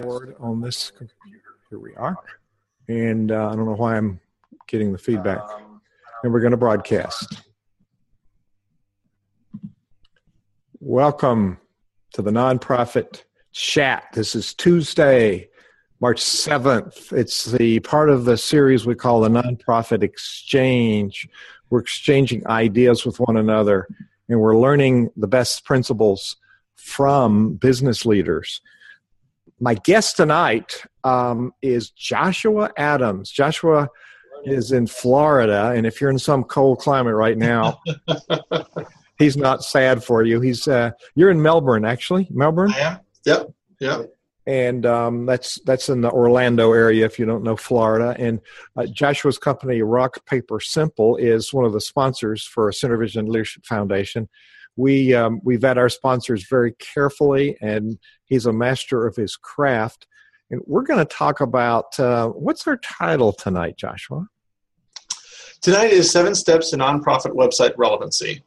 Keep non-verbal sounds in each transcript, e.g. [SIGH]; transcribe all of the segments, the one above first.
board on this computer. Here we are. And uh, I don't know why I'm getting the feedback. And we're going to broadcast. Welcome to the nonprofit chat. This is Tuesday, March 7th. It's the part of the series we call the Nonprofit Exchange. We're exchanging ideas with one another and we're learning the best principles from business leaders. My guest tonight um, is Joshua Adams. Joshua is in Florida, and if you're in some cold climate right now, [LAUGHS] he's not sad for you. He's uh, you're in Melbourne, actually. Melbourne. Yeah. Yep. Yep. And um, that's that's in the Orlando area. If you don't know Florida, and uh, Joshua's company, Rock Paper Simple, is one of the sponsors for SynerVision Leadership Foundation we um, we vet our sponsors very carefully, and he's a master of his craft. And we're going to talk about uh, what's our title tonight, Joshua. Tonight is seven steps to nonprofit website relevancy.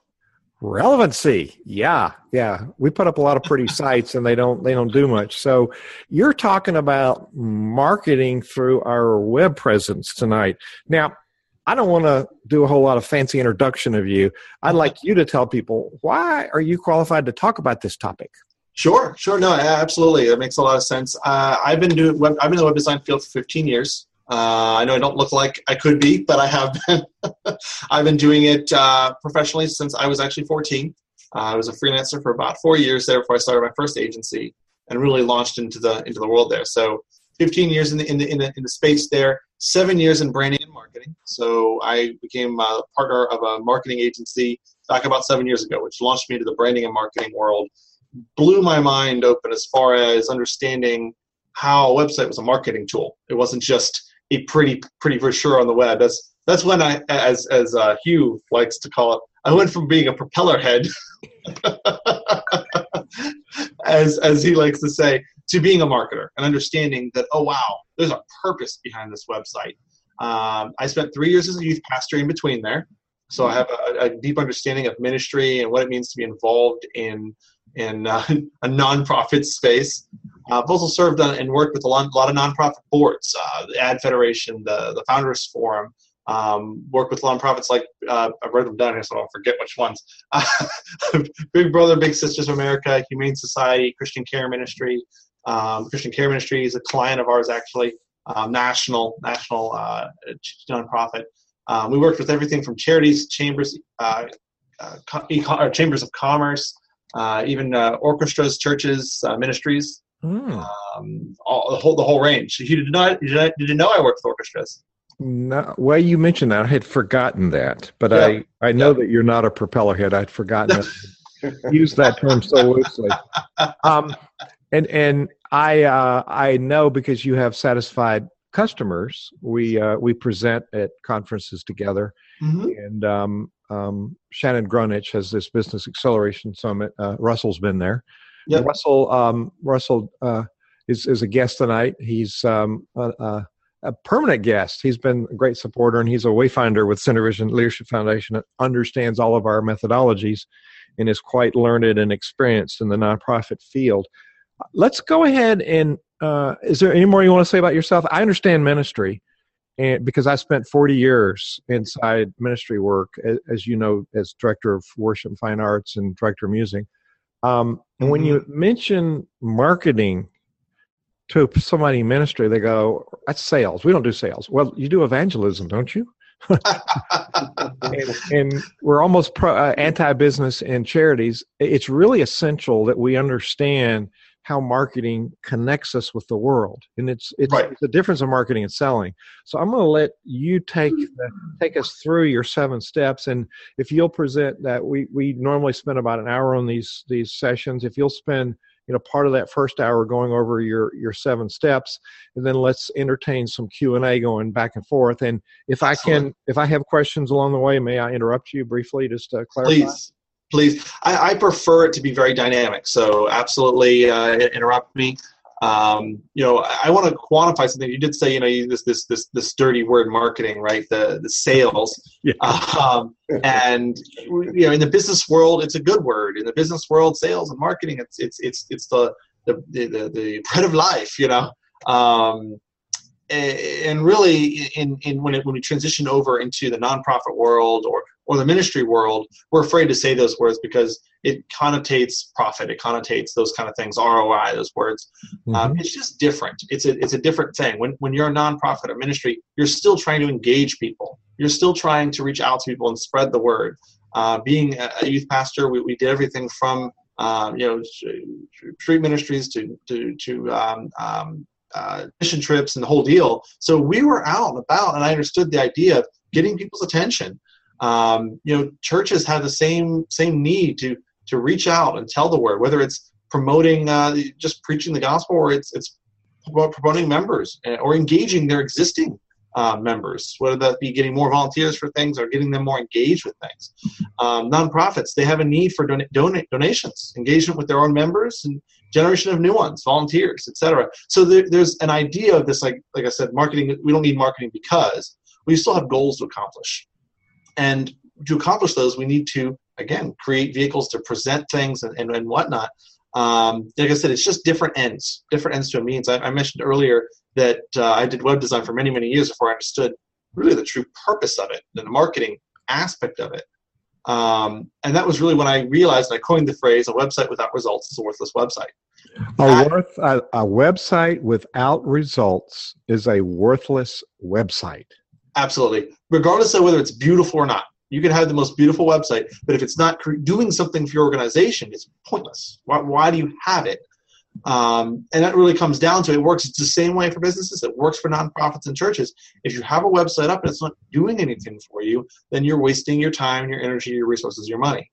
Relevancy, yeah, yeah. We put up a lot of pretty [LAUGHS] sites, and they don't they don't do much. So you're talking about marketing through our web presence tonight. Now, I don't want to do a whole lot of fancy introduction of you. I'd like you to tell people why are you qualified to talk about this topic? Sure, sure. No, absolutely. That makes a lot of sense. Uh, I've been doing web, I've been in the web design field for 15 years. Uh, I know I don't look like I could be, but I have been. [LAUGHS] I've been doing it uh, professionally since I was actually 14. Uh, I was a freelancer for about four years there before I started my first agency and really launched into the into the world there. So 15 years in the in the in the, in the space there seven years in branding and marketing. So I became a partner of a marketing agency back about seven years ago, which launched me into the branding and marketing world. Blew my mind open as far as understanding how a website was a marketing tool. It wasn't just a pretty pretty brochure on the web. That's that's when I, as as uh, Hugh likes to call it, I went from being a propeller head, [LAUGHS] as as he likes to say, to being a marketer and understanding that oh wow there's a purpose behind this website. Um, i spent three years as a youth pastor in between there. So i have a, a deep understanding of ministry and what it means to be involved in in uh, [LAUGHS] a nonprofit space. Uh, i've also served on, and worked with a lot, a lot of nonprofit boards uh, the ad federation the, the founders forum um, work with nonprofits like uh, I've written them down here, so I don't forget which ones. [LAUGHS] Big Brother, Big Sisters of America, Humane Society, Christian Care Ministry, um, Christian Care Ministry is a client of ours, actually, um, national national uh, nonprofit. Um, we worked with everything from charities, chambers, uh, uh, chambers of commerce, uh, even uh, orchestras, churches, uh, ministries, mm. all, the whole the whole range. You did not did, I, did you know I worked with orchestras? No, well, you mentioned that. I had forgotten that, but yeah. I, I know yeah. that you're not a propeller head. I'd forgotten it. [LAUGHS] Use that term so loosely. Um, and and I uh, I know because you have satisfied customers. We uh, we present at conferences together, mm-hmm. and um, um, Shannon Grunich has this business acceleration summit. Uh, Russell's been there. Yep. Russell um, Russell uh, is is a guest tonight. He's um, a, a, a, permanent guest. He's been a great supporter, and he's a wayfinder with SynerVision Leadership Foundation that understands all of our methodologies and is quite learned and experienced in the nonprofit field. Let's go ahead and uh, is there any more you want to say about yourself? I understand ministry, and because I spent 40 years inside ministry work, as, as you know, as director of worship and fine arts and director of music. Um, and mm-hmm. when you mention marketing to somebody in ministry, they go, "That's sales. We don't do sales." Well, you do evangelism, don't you? and, [LAUGHS] and, we're almost pro, uh, anti-business and charities. It's really essential that we understand how marketing connects us with the world and it's it's, right. it's the difference of marketing and selling so i'm going to let you take the, take us through your seven steps and if you'll present that we we normally spend about an hour on these these sessions if you'll spend you know part of that first hour going over your your seven steps and then let's entertain some q&a going back and forth and if i can if i have questions along the way may i interrupt you briefly just to clarify please please. I, I, prefer it to be very dynamic, so absolutely uh, interrupt me. Um, you know, I, want to quantify something. You did say, you know, this this this this dirty word, marketing, right? The the sales, yeah. [LAUGHS] um, and you know, in the business world, it's a good word. In the business world, sales and marketing, it's it's it's it's the the, the, the, the bread of life, you know. Um, and really, in, in when, it, when we transition over into the nonprofit world or, or the ministry world, we're afraid to say those words because it connotates profit, it connotates those kind of things, ROI, those words. Um, mm-hmm. Um, it's just different. It's a, it's a different thing. When, when you're a nonprofit or ministry, you're still trying to engage people, you're still trying to reach out to people and spread the word. Uh, being a youth pastor, we, we did everything from um, you know street ministries to to to um, um, uh, mission trips and the whole deal. So we were out and about, and I understood the idea of getting people's attention. Um, you know, churches have the same same need to to reach out and tell the word, whether it's promoting uh, just preaching the gospel or it's it's promoting members uh, or engaging their existing uh, members, whether that be getting more volunteers for things or getting them more engaged with things. Um, nonprofits, they have a need for don- don- donations, engagement with their own members, and generation of new ones, volunteers, etc. So there, there's an idea of this, like like I said, marketing. We don't need marketing because we still have goals to accomplish, and to accomplish those, we need to again create vehicles to present things and, and, and whatnot. Um, like I said, it's just different ends, different ends to a means. I, I mentioned earlier that uh, I did web design for many, many years before I understood really the true purpose of it, and the marketing aspect of it. Um, and that was really when I realized, and I coined the phrase, a website without results is a worthless website. A, worth, a, a website without results is a worthless website. Absolutely. Regardless of whether it's beautiful or not. You can have the most beautiful website, but if it's not doing something for your organization, it's pointless. Why, why do you have it? Um, and that really comes down to it works it's the same way for businesses. It works for nonprofits and churches. If you have a website up and it's not doing anything for you, then you're wasting your time, your energy, your resources, your money.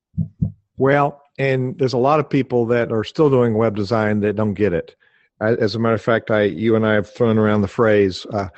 Well, and there's a lot of people that are still doing web design that don't get it. As a matter of fact, I, you and I have thrown around the phrase uh,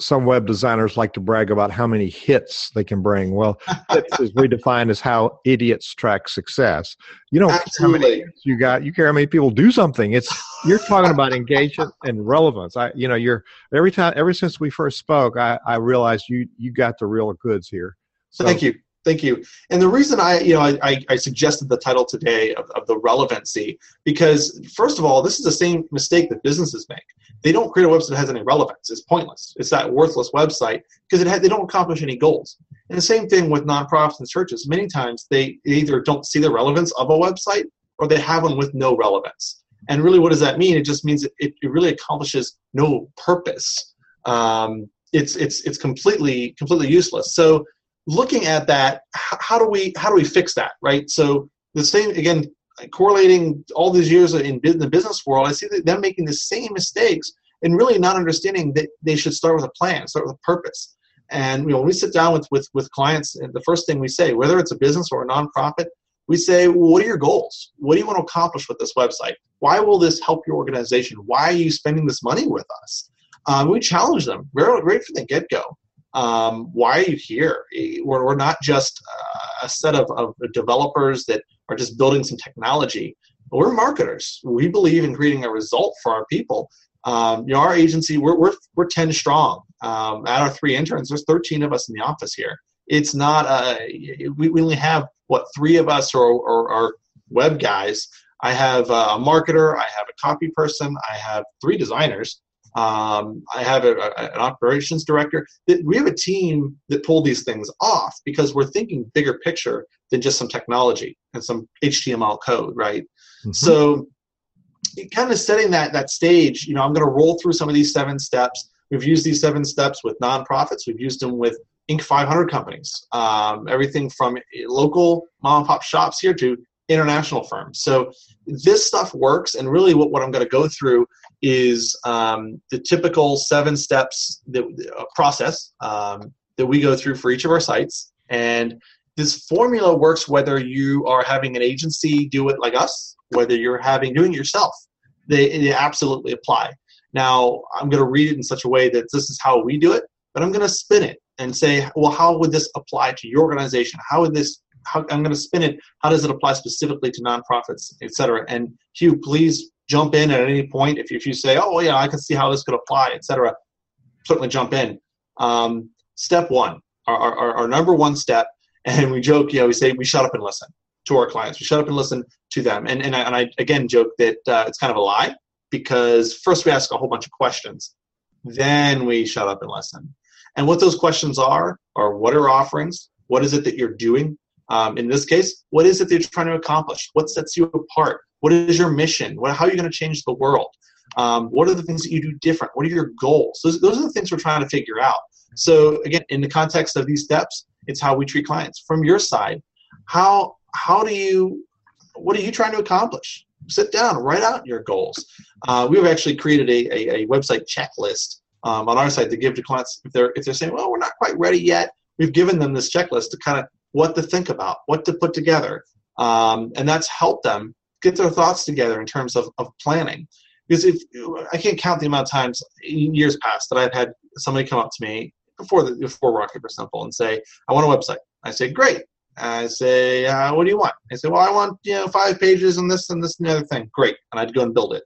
some web designers like to brag about how many hits they can bring. Well, [LAUGHS] hits is redefined as how idiots track success. You know how many you got. You care how many people do something. It's you're talking about engagement and relevance. I, you know, you're every time, ever since we first spoke, I, I realized you you got the real goods here. So, Thank you. Thank you. And the reason I, you know, I, I suggested the title today of, of the relevancy because, first of all, this is the same mistake that businesses make. They don't create a website that has any relevance. It's pointless. It's that worthless website because it they don't accomplish any goals. And the same thing with nonprofits and churches. Many times they either don't see the relevance of a website or they have one with no relevance. And really, what does that mean? It just means it, it really accomplishes no purpose. Um, it's it's it's completely completely useless. So looking at that, how do we how do we fix that, right? So the same again, correlating all these years in the business world, I see them making the same mistakes and really not understanding that they should start with a plan, start with a purpose. And you know, when we sit down with with with clients, the first thing we say, whether it's a business or a nonprofit, we say, well, what are your goals? What do you want to accomplish with this website? Why will this help your organization? Why are you spending this money with us? Um, we challenge them right, right from the get go um, why are you here? We're, we're not just uh, a set of, of developers that are just building some technology. We're marketers. We believe in creating a result for our people. Um, you know, our agency, we're, we're, we're 10 strong. Um, at our three interns, there's 13 of us in the office here. It's not, a, we, we only have, what, three of us are, are, are web guys. I have a marketer, I have a copy person, I have three designers, um, I have a, a, an operations director. That We have a team that pull these things off because we're thinking bigger picture than just some technology and some HTML code, right? Mm-hmm. So, kind of setting that that stage. You know, I'm going to roll through some of these seven steps. We've used these seven steps with nonprofits. We've used them with Inc. 500 companies. Um, everything from local mom and pop shops here to international firms. So this stuff works, and really, what, what I'm going to go through is um, the typical seven steps that, uh, process um, that we go through for each of our sites. And this formula works whether you are having an agency do it like us, whether you're having doing it yourself. They, they absolutely apply. Now, I'm going to read it in such a way that this is how we do it, but I'm going to spin it and say, well, how would this apply to your organization? How would this how, I'm going to spin it. How does it apply specifically to nonprofits, et cetera? And Hugh, please jump in at any point if, if you say, oh, yeah, I can see how this could apply, etc. Certainly jump in. Um, step one, our, our, our, number one step, and we joke, you know, we say we shut up and listen. to our clients. We shut up and listen to them. And and I, and I again joke that uh, it's kind of a lie because first we ask a whole bunch of questions, then we shut up and listen. And what those questions are are what are offerings? What is it that you're doing? Um, in this case, what is it that you're trying to accomplish? What sets you apart? What is your mission? What, how are you going to change the world? Um, what are the things that you do different? What are your goals? Those, those are the things we're trying to figure out. So again, in the context of these steps, it's how we treat clients. From your side, how how do you what are you trying to accomplish? Sit down, write out your goals. Uh, we've actually created a, a, a website checklist um, on our side to give to clients if they're if they're saying, well, we're not quite ready yet. We've given them this checklist to kind of what to think about, what to put together, um, and that's helped them get their thoughts together in terms of, of planning. Because if I can't count the amount of times years past that I've had somebody come up to me before the before Rock Paper Simple and say, "I want a website." I say, "Great." I say, uh, "What do you want?" I say, "Well, I want you know five pages and this and this and the other thing." Great, and I'd go and build it.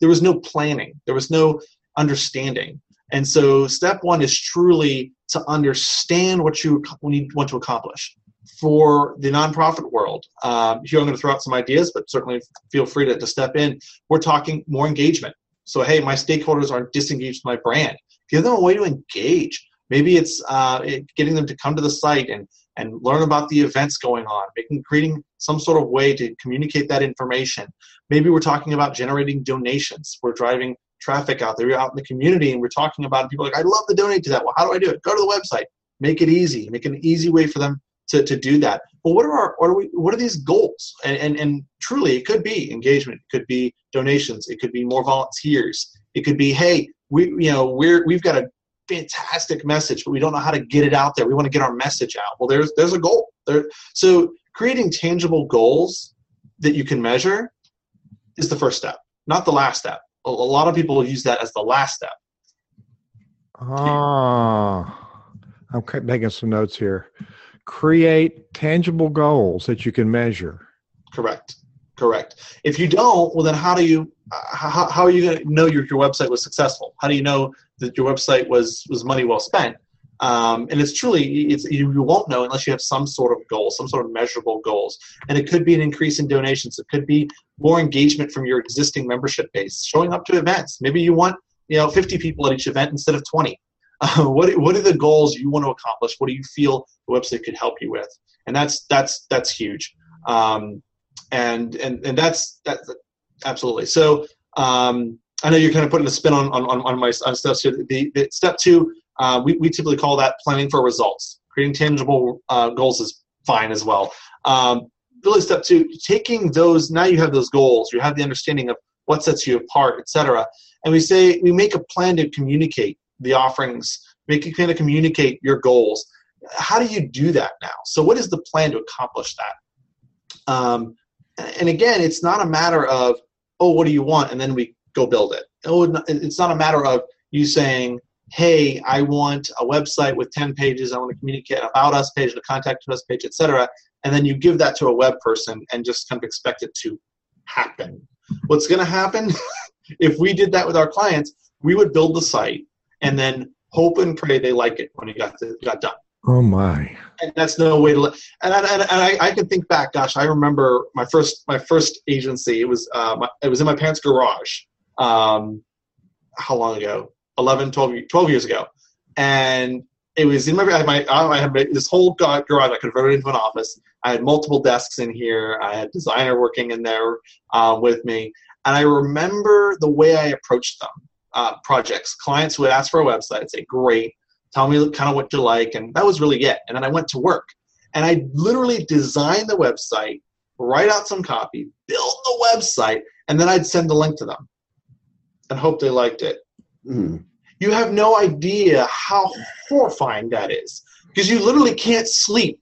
There was no planning. There was no understanding. And so, step one is truly to understand what you want to accomplish. For the nonprofit world, um, here I'm going to throw out some ideas, but certainly feel free to, to step in. We're talking more engagement. So, hey, my stakeholders aren't disengaged with my brand. Give them a way to engage. Maybe it's uh, getting them to come to the site and, and learn about the events going on, making creating some sort of way to communicate that information. Maybe we're talking about generating donations. We're driving traffic out there, out in the community, and we're talking about. People like, I'd love to donate to that. Well, how do I do it? Go to the website. Make it easy. Make an easy way for them to, to do that. But what are our what are we what are these goals? And, and and truly it could be engagement, it could be donations, it could be more volunteers, it could be, hey, we you know, we're we've got a fantastic message, but we don't know how to get it out there. We want to get our message out. Well, there's there's a goal. There so creating tangible goals that you can measure is the first step, not the last step a lot of people use that as the last step. Ah, I'm making some notes here. Create tangible goals that you can measure. Correct. Correct. If you don't, well, then how do you how, how are you going to know your, your website was successful? How do you know that your website was was money well spent? Um, and it's truly it's you, you won't know unless you have some sort of goal some sort of measurable goals and it could be an increase in donations it could be more engagement from your existing membership base showing up to events maybe you want you know 50 people at each event instead of 20 [LAUGHS] what, what are the goals you want to accomplish what do you feel the website could help you with and that's that's that's huge um, and and and that's that absolutely so um, I know you're kind of putting a spin on on, on my on stuff here. The, the step two uh, we, we typically call that planning for results. Creating tangible uh, goals is fine as well. Um, really, step two, taking those, now you have those goals, you have the understanding of what sets you apart, etc. And we say, we make a plan to communicate the offerings, a plan to communicate your goals. How do you do that now? So, what is the plan to accomplish that? Um, and again, it's not a matter of, oh, what do you want? And then we go build it. Oh, it's not a matter of you saying, hey, I want a website with 10 pages, I want to communicate about us page, a contact us page, etc. And then you give that to a web person and just kind of expect it to happen. What's going to happen [LAUGHS] if we did that with our clients? We would build the site and then hope and pray they like it when it got to, got done. Oh my! And that's no way to. Li- and and, and I, I, can think back. Gosh, I remember my first my first agency. It was uh, my, it was in my parents' garage. Um, how long ago? 11, 12, 12 years ago. And it was in my, I my, I had this whole garage I converted into an office. I had multiple desks in here. I had designer working in there uh, with me. And I remember the way I approached them uh, projects. Clients would ask for a website. I'd say, great, tell me kind of what you like. And that was really it. And then I went to work. And I literally designed the website, write out some copy, build the website, and then I'd send the link to them and hope they liked it. Mm. You have no idea how horrifying that is because you literally can't sleep.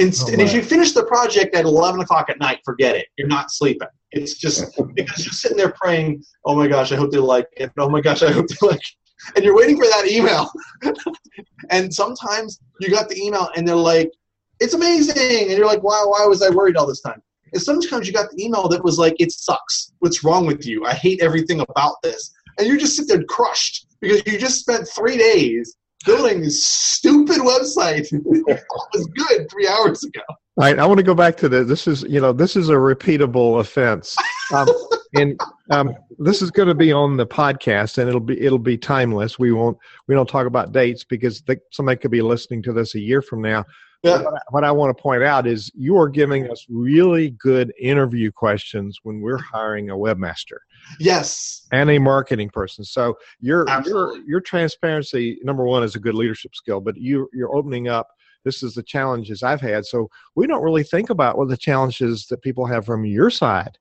And, oh, and if you finish the project at 11 o'clock at night, forget it. You're not sleeping. It's just [LAUGHS] because you're sitting there praying, oh my gosh, I hope they like it. Oh my gosh, I hope they [LAUGHS] like it. And you're waiting for that email. [LAUGHS] and sometimes you got the email and they're like, it's amazing. And you're like, why, why was I worried all this time? And sometimes you got the email that was like, it sucks. What's wrong with you? I hate everything about this and you just sit there crushed because you just spent three days building this stupid website [LAUGHS] that was good three hours ago. All right, I want to go back to the. This is you know this is a repeatable offense, um, [LAUGHS] and um, this is going to be on the podcast, and it'll be it'll be timeless. We won't we don't talk about dates because they, somebody could be listening to this a year from now. Yeah. What, I, what I want to point out is you are giving us really good interview questions when we're hiring a webmaster Yes. and a marketing person. So your your your transparency number one is a good leadership skill, but you you're opening up. This is the challenges I've had. So we don't really think about what the challenges that people have from your side.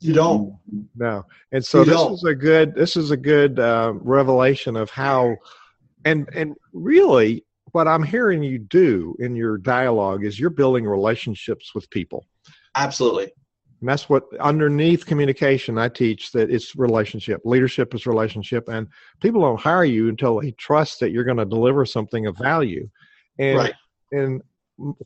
You don't. No, and so You this don't. is a good this is a good uh, revelation of how, and and really what I'm hearing you do in your dialogue is you're building relationships with people. Absolutely. And that's what underneath communication I teach that it's relationship. Leadership is relationship, and people don't hire you until they trust that you're going to deliver something of value. And Right. and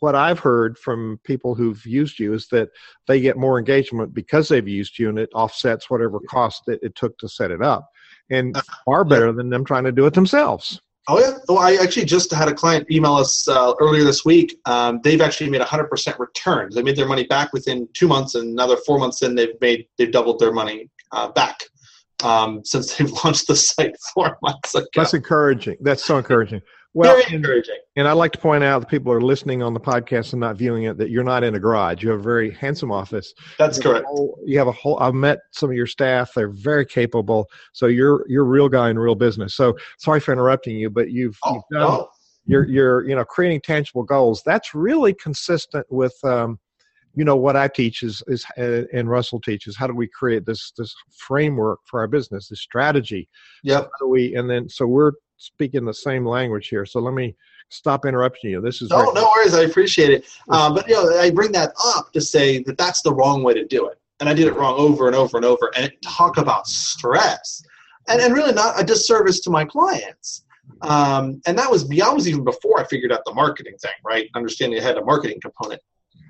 what I've heard from people who've used you is that they get more engagement because they've used you, and it offsets whatever cost that it took to set it up, and uh, far better than them trying to do it themselves. Oh yeah. Oh, I actually just had a client email us uh, earlier this week. Um, they've actually made 100% returns. They made their money back within two months, and another four months in, they've made they've doubled their money uh, back um, since [LAUGHS] they've launched the site four months ago. That's encouraging. That's so encouraging. Well, Very and- encouraging. And I'd like to point out that people are listening on the podcast and not viewing it that you're not in a garage. You have a very handsome office. That's You correct. whole- You have a whole. I've met some of your staff. They're very capable. So you're you're a real guy in real business. So sorry for interrupting you, but you've, Oh, you've done no. you're you're you know creating tangible goals. That's really consistent with. Um, you know what I teach is is uh, and Russell teaches. How do we create this this framework for our business, this strategy? Yep. How do we? And then so we're speaking the same language here. So let me stop interrupting you. This is No, no worries. I appreciate it. Um, but you know, I bring that up to say that that's the wrong way to do it, and I did it wrong over and over and over. And talk about stress, and and really not a disservice to my clients. Um, and that was beyond was even before I figured out the marketing thing, right? Understanding it had a marketing component.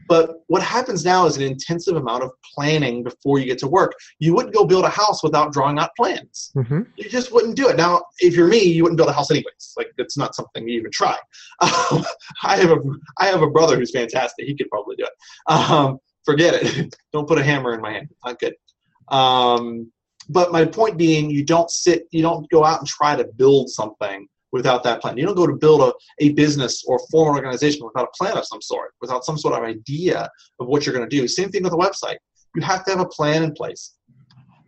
But what happens now is an intensive amount of planning before you get to work. You wouldn't go build a house without drawing out plans Mhm. you just wouldn't do it. Now, if you're me, you wouldn't build a house anyways. Like it's not something you even try. Um, [LAUGHS] I have a I have a brother who's fantastic. He could probably do it. Um, forget it. [LAUGHS] don't put a hammer in my hand. Not good. Um, but my point being, you don't sit, you don't go out and try to build something without that plan. You don't go to build a, a business or form an organization without a plan of some sort, without some sort of idea of what you're going to do. Same thing with a website. You have to have a plan in place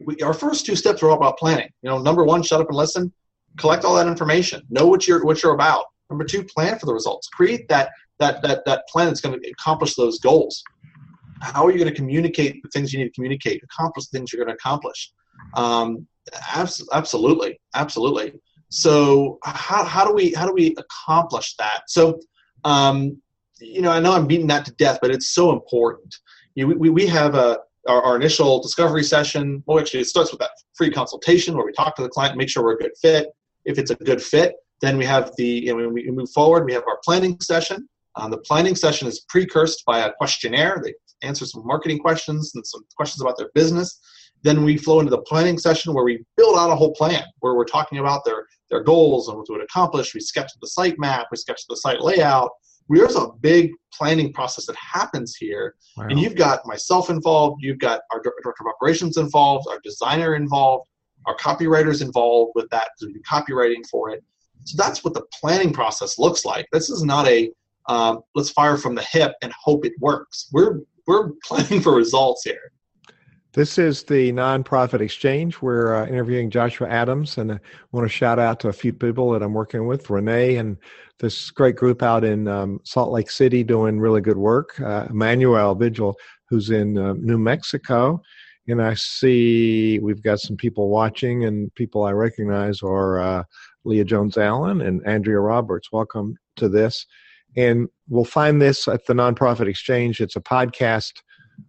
we, our first two steps are all about planning. You know, number one, shut up and listen. Collect all that information. Know what you're what you're about. Number two, plan for the results. Create that that that that plan that's going to accomplish those goals. How are you going to communicate the things you need to communicate? Accomplish the things you're going to accomplish. Um, abs- absolutely, absolutely. So how how do we how do we accomplish that? So um, you know, I know I'm beating that to death, but it's so important. You know, we, we have a our, our initial discovery session. Well, actually, it starts with that free consultation where we talk to the client, make sure we're a good fit. If it's a good fit, then we have the, you know, when we move forward, we have our planning session. Um, the planning session is precursed by a questionnaire. They answer some marketing questions and some questions about their business. Then we flow into the planning session where we build out a whole plan where we're talking about their, their goals and what to accomplish. We sketch the site map, we sketch the site layout. There's a big planning process that happens here Wow. and you've got myself involved, you've got our director of operations involved, our designer involved, our copywriters involved with that to do copywriting for it. So that's what the planning process looks like. This is not a um, let's fire from the hip and hope it works. We're we're [LAUGHS] planning for results here. This is the nonprofit exchange. We're uh, interviewing Joshua Adams, and I want to shout out to a few people that I'm working with, Renee, and this great group out in um, Salt Lake City doing really good work. Uh, Emmanuel Vigil, who's in uh, New Mexico, and I see we've got some people watching, and people I recognize are uh, Leah Jones Allen and Andrea Roberts. Welcome to this, and we'll find this at the nonprofit exchange. It's a podcast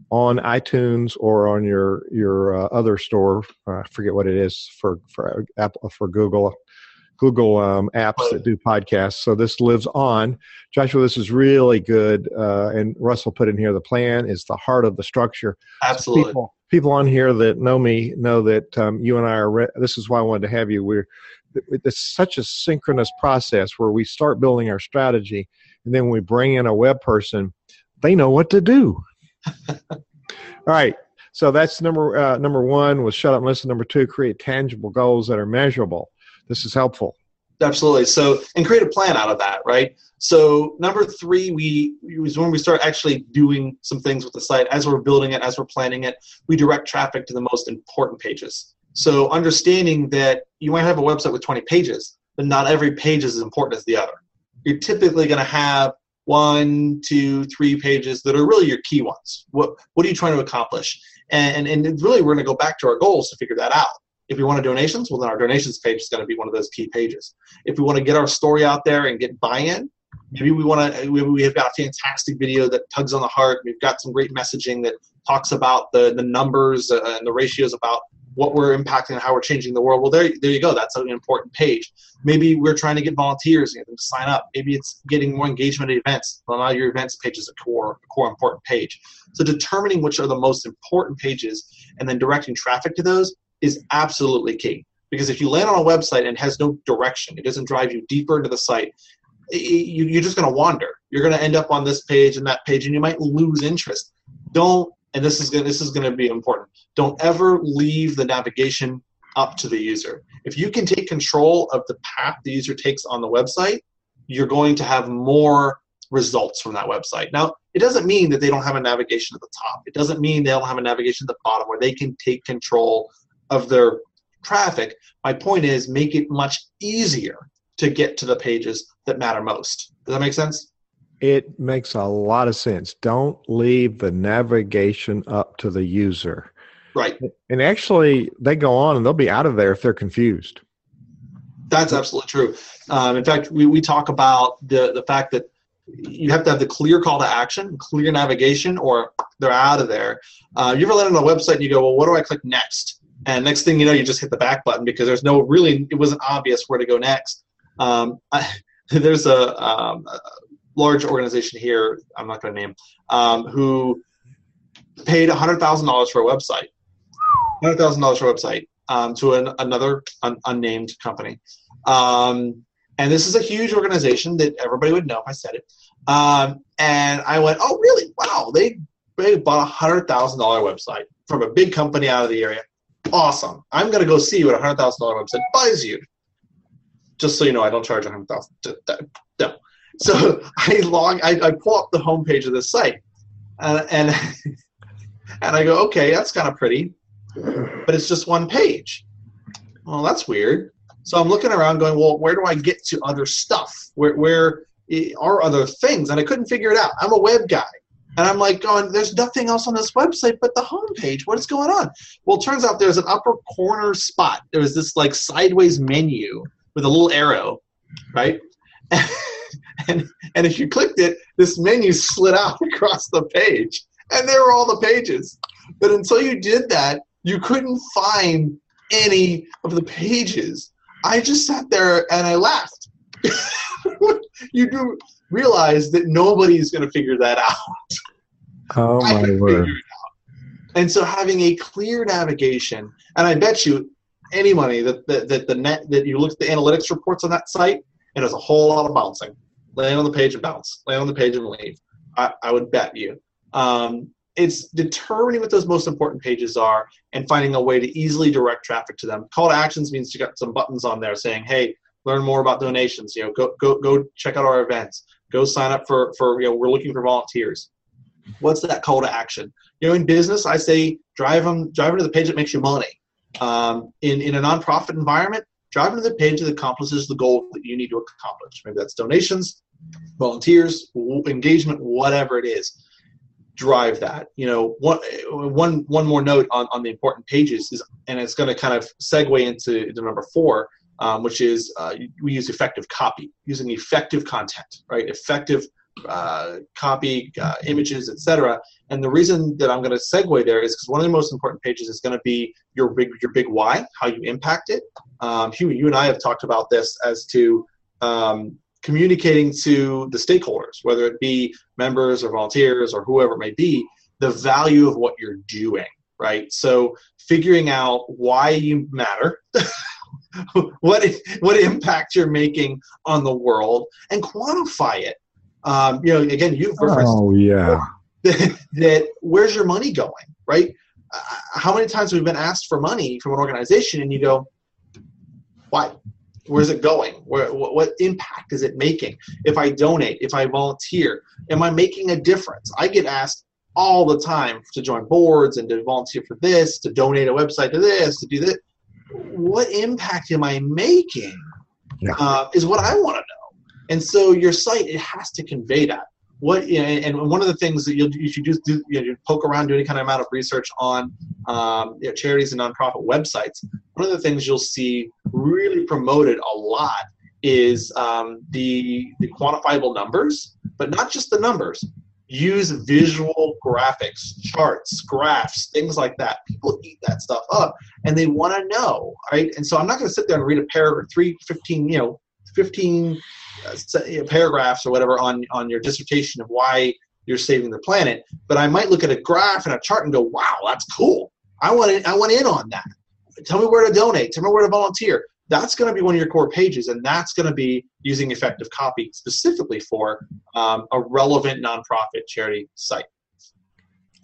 on iTunes or on your your uh, other store. Uh, I forget what it is for for Apple for Google. Google um, apps that do podcasts. So this lives on. Joshua, this is really good. Uh, and Russell put in here the plan is the heart of the structure. Absolutely. So people, people on here that know me know that um, you and I are. Re- this is why I wanted to have you. We're it's such a synchronous process where we start building our strategy, and then we bring in a web person. They know what to do. All right. So that's number uh, number one was shut up and listen. Number two, create tangible goals that are measurable. This is helpful. Absolutely. So and create a plan out of that, right? So number three, we was when we start actually doing some things with the site as we're building it, as we're planning it. We direct traffic to the most important pages. So understanding that you might have a website with 20 pages, but not every page is as important as the other. You're typically going to have one, two, three pages that are really your key ones. What what are you trying to accomplish? And, and, really, we're going to go back to our goals to figure that out. If we want to donations, well, then our donations page is going to be one of those key pages. If we want to get our story out there and get buy-in, maybe we want to. Maybe We have got a fantastic video that tugs on the heart. We've got some great messaging that talks about the the numbers uh, and the ratios about what we're impacting and how we're changing the world. Well, there, there you go. That's an important page. Maybe we're trying to get volunteers and get them to sign up. Maybe it's getting more engagement at events. Well, now your events page is a core, core important page. So determining which are the most important pages and then directing traffic to those is absolutely key. Because if you land on a website and has no direction, it doesn't drive you deeper into the site, you, are just going to wander. You're going to end up on this page and that page, and you might lose interest. Don't and this is this is going to be important. Don't ever leave the navigation up to the user. If you can take control of the path the user takes on the website, you're going to have more results from that website. Now, it doesn't mean that they don't have a navigation at the top. It doesn't mean they don't have a navigation at the bottom where they can take control of their traffic. My point is make it much easier to get to the pages that matter most. Does that make sense? It makes a lot of sense. Don't leave the navigation up to the user. Right. And actually, they go on and they'll be out of there if they're confused. That's absolutely true. Um, in fact, we, we talk about the, the fact that you have to have the clear call to action, clear navigation, or they're out of there. Uh, you ever land on a website and you go, well, what do I click next? And next thing you know, you just hit the back button because there's no really, it wasn't obvious where to go next. Um, I, [LAUGHS] there's a, um, large organization here, I'm not going to name, um, who paid $100,000 for a website. $100,000 for a website um, to an, another un, unnamed company. Um, and this is a huge organization that everybody would know if I said it. Um, and I went, oh, really? Wow, they, they bought a $100,000 website from a big company out of the area. Awesome. I'm going to go see what a $100,000 website buys you. Just so you know, I don't charge $100,000. No. So I log, I, I pull up the homepage of this site, uh, and [LAUGHS] and I go, okay, that's kind of pretty, but it's just one page. Well, that's weird. So I'm looking around, going, well, where do I get to other stuff? Where where are other things? And I couldn't figure it out. I'm a web guy. And I'm like going, there's nothing else on this website but the homepage. What is going on? Well, it turns out there's an upper corner spot. There was this like sideways menu with a little arrow, right? [LAUGHS] and and if you clicked it, this menu slid out [LAUGHS] across the page, and there were all the pages. But until you did that, you couldn't find any of the pages. I just sat there and I laughed. [LAUGHS] you do realize that nobody's going to figure that out. Oh my word! And so having a clear navigation, and I bet you any money that, that, that the net that you look at the analytics reports on that site, and there's a whole lot of bouncing land on the page and bounce, land on the page and leave. I, I would bet you. Um, it's determining what those most important pages are and finding a way to easily direct traffic to them. Call to actions means you got some buttons on there saying, "Hey, learn more about donations. You know, go go go check out our events. Go sign up for for you know we're looking for volunteers." What's that call to action? You know, in business, I say drive them drive them to the page that makes you money. Um, in in a nonprofit environment, drive them to the page that accomplishes the goal that you need to accomplish. Maybe that's donations, volunteers, engagement, whatever it is, drive that. You know, one one one more note on, on the important pages is, and it's going to kind of segue into the number four, um, which is uh, we use effective copy, using effective content, right? Effective uh, copy, uh, images, etc. And the reason that I'm going to segue there is because one of the most important pages is going to be your big your big why, how you impact it. Um, Hugh, you and I have talked about this as to um, communicating to the stakeholders, whether it be members or volunteers or whoever it may be, the value of what you're doing. Right. So figuring out why you matter. [LAUGHS] what what impact you're making on the world and quantify it um, you know, again, you've referenced. Oh yeah. That, [LAUGHS] that where's your money going, right? Uh, how many times have we been asked for money from an organization, and you go, why? Where's it going? Where, what, what impact is it making? If I donate, if I volunteer, am I making a difference? I get asked all the time to join boards and to volunteer for this, to donate a website to this, to do that. What impact am I making? Yeah. Uh, is what I want to know. And so your site it has to convey that. What and one of the things that you'll you should do, do you know, poke around, do any kind of amount of research on um, you know, charities and nonprofit websites. One of the things you'll see really promoted a lot is um, the the quantifiable numbers, but not just the numbers. Use visual graphics, charts, graphs, things like that. People eat that stuff up, and they want to know, right? And so I'm not going to sit there and read a paragraph, three, 15, you know, 15 uh, paragraphs or whatever on on your dissertation of why you're saving the planet. But I might look at a graph and a chart and go, "Wow, that's cool. I want in, I want in on that. Tell me where to donate. Tell me where to volunteer." That's going to be one of your core pages, and that's going to be using effective copy specifically for um, a relevant nonprofit charity site.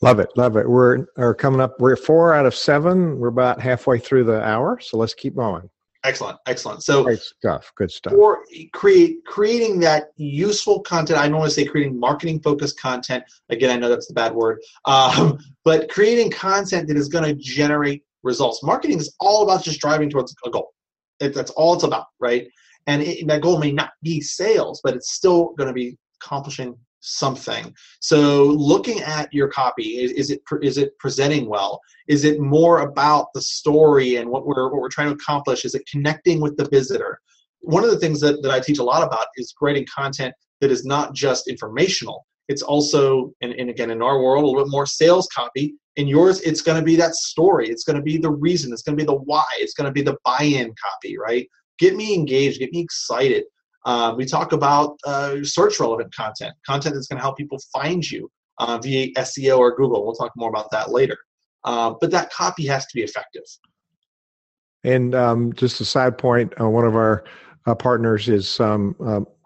Love it, love it. We're are coming up. We're four out of seven. We're about halfway through the hour, so let's keep going. Excellent, excellent. So great stuff, good stuff. For create creating that useful content, I don't want to say creating marketing focused content. Again, I know that's the bad word, um, but creating content that is going to generate results. Marketing is all about just driving towards a goal. It, that's all it's about, right? And it, that goal may not be sales, but it's still going to be accomplishing something. So looking at your copy, is, is, it is it presenting well? Is it more about the story and what we're what we're trying to accomplish? Is it connecting with the visitor? One of the things that, that I teach a lot about is creating content that is not just informational. It's also, and, and again, in our world, a little bit more sales copy. In yours, it's going to be that story. It's going to be the reason. It's going to be the why. It's going to be the buy-in copy, right? Get me engaged. Get me excited. Uh, we talk about uh, search relevant content, content that's going to help people find you uh, via SEO or Google. We'll talk more about that later. Uh, but that copy has to be effective. And um, just a side point, uh, one of our uh, partners is um,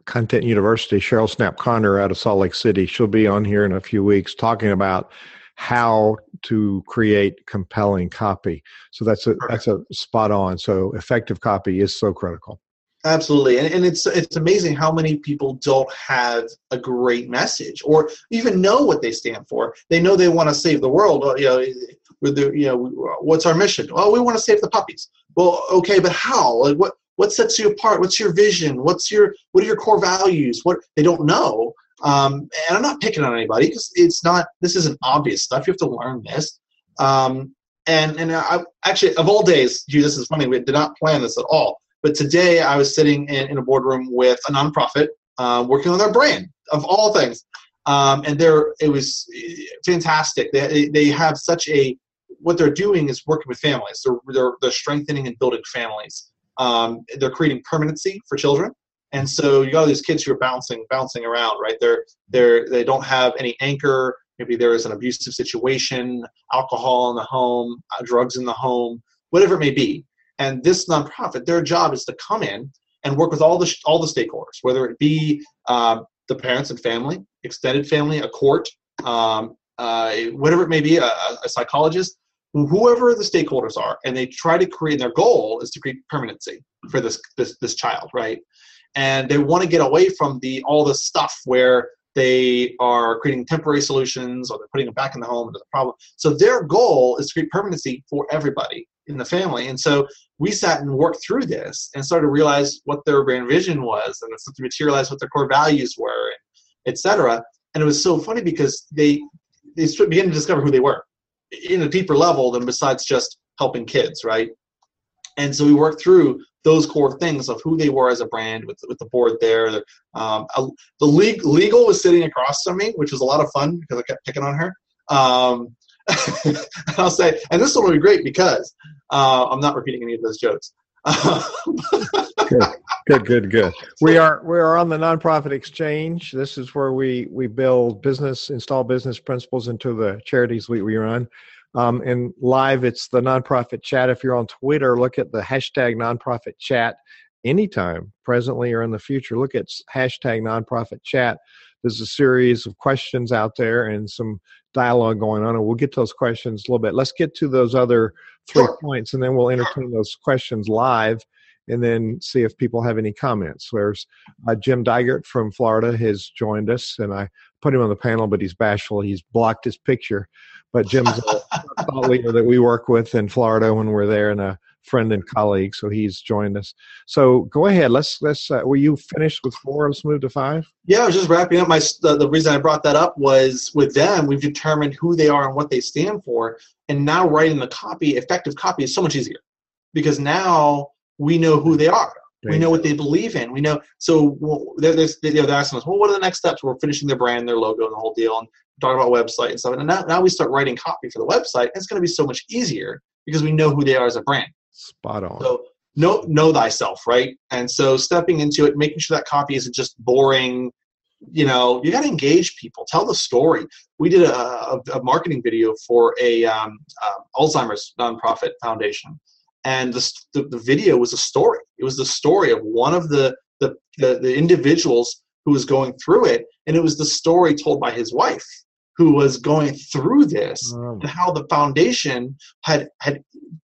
Content University, Cheryl Snapp Conner out of Salt Lake City. She'll be on here in a few weeks talking about how to create compelling copy. So that's a that's a spot on. So effective copy is so critical. Absolutely, and, and it's it's amazing how many people don't have a great message or even know what they stand for. They know they want to save the world. You know, the you know, what's our mission? Well, we want to save the puppies. Well, okay, but how? Like, what what sets you apart? What's your vision? What's your what are your core values? What they don't know. Um, and I'm not picking on anybody because it's not. This isn't obvious stuff. You have to learn this. Um, and and I actually of all days, gee, this is funny. We did not plan this at all but today I was sitting in, in a boardroom with a nonprofit uh, working on their brand of all things. Um, and there it was fantastic. They, they have such a what they're doing is working with families. They're, they're, they're strengthening and building families. Um, they're creating permanency for children. And so you got all these kids who are bouncing, bouncing around, right? They're, they're, they don't have any anchor. Maybe there is an abusive situation, alcohol in the home, uh, drugs in the home, whatever it may be. And this nonprofit, their job is to come in and work with all the all the stakeholders, whether it be uh, the parents and family, extended family, a court, um, uh, whatever it may be, a, a, psychologist, whoever the stakeholders are, and they try to create. Their goal is to create permanency for this this this child, right? And they want to get away from the all the stuff where they are creating temporary solutions or they're putting them back in the home into the problem. So their goal is to create permanency for everybody in the family. And so we sat and worked through this and started to realize what their brand vision was and to materialize what their core values were, etc. And it was so funny because they they began to discover who they were in a deeper level than besides just helping kids, right? And so we worked through those core things of who they were as a brand with, with the board there. Um, the legal was sitting across from me, which was a lot of fun because I kept picking on her. Um, [LAUGHS] I'll say, and this one will be great because uh, I'm not repeating any of those jokes. [LAUGHS] good, good, good, good. We are we are on the nonprofit exchange. This is where we we build business, install business principles into the charities we, we run. Um, and live, it's the nonprofit chat. If you're on Twitter, look at the hashtag nonprofit chat anytime, presently or in the future. Look at hashtag nonprofit chat. There's a series of questions out there and some dialogue going on, and we'll get to those questions a little bit. Let's get to those other three sure. points, and then we'll entertain those questions live and then see if people have any comments. There's uh, Jim Digert from Florida has joined us, and I put him on the panel, but he's bashful. He's blocked his picture. But Jim's a [LAUGHS] thought leader that we work with in Florida when we're there, and a friend and colleague. So he's joined us. So go ahead. Let's let's. Uh, were you finished with four? Let's move to five. Yeah, I was just wrapping up. My the, the reason I brought that up was with them, we've determined who they are and what they stand for, and now writing the copy, effective copy, is so much easier because now we know who they are. We know what they believe in. We know. So well, they're, they're, they're asking us, well, what are the next steps? We're finishing their brand, their logo, and the whole deal, and talking about website and stuff. And now, now we start writing copy for the website. It's going to be so much easier because we know who they are as a brand. Spot on. So know know thyself, right? And so stepping into it, making sure that copy isn't just boring. You know, you got to engage people. Tell the story. We did a, a, marketing video for a um, uh, Alzheimer's nonprofit foundation, and the, the, the video was a story. It was the story of one of the the, the, the individuals who was going through it, and it was the story told by his wife who was going through this oh. and how the foundation had had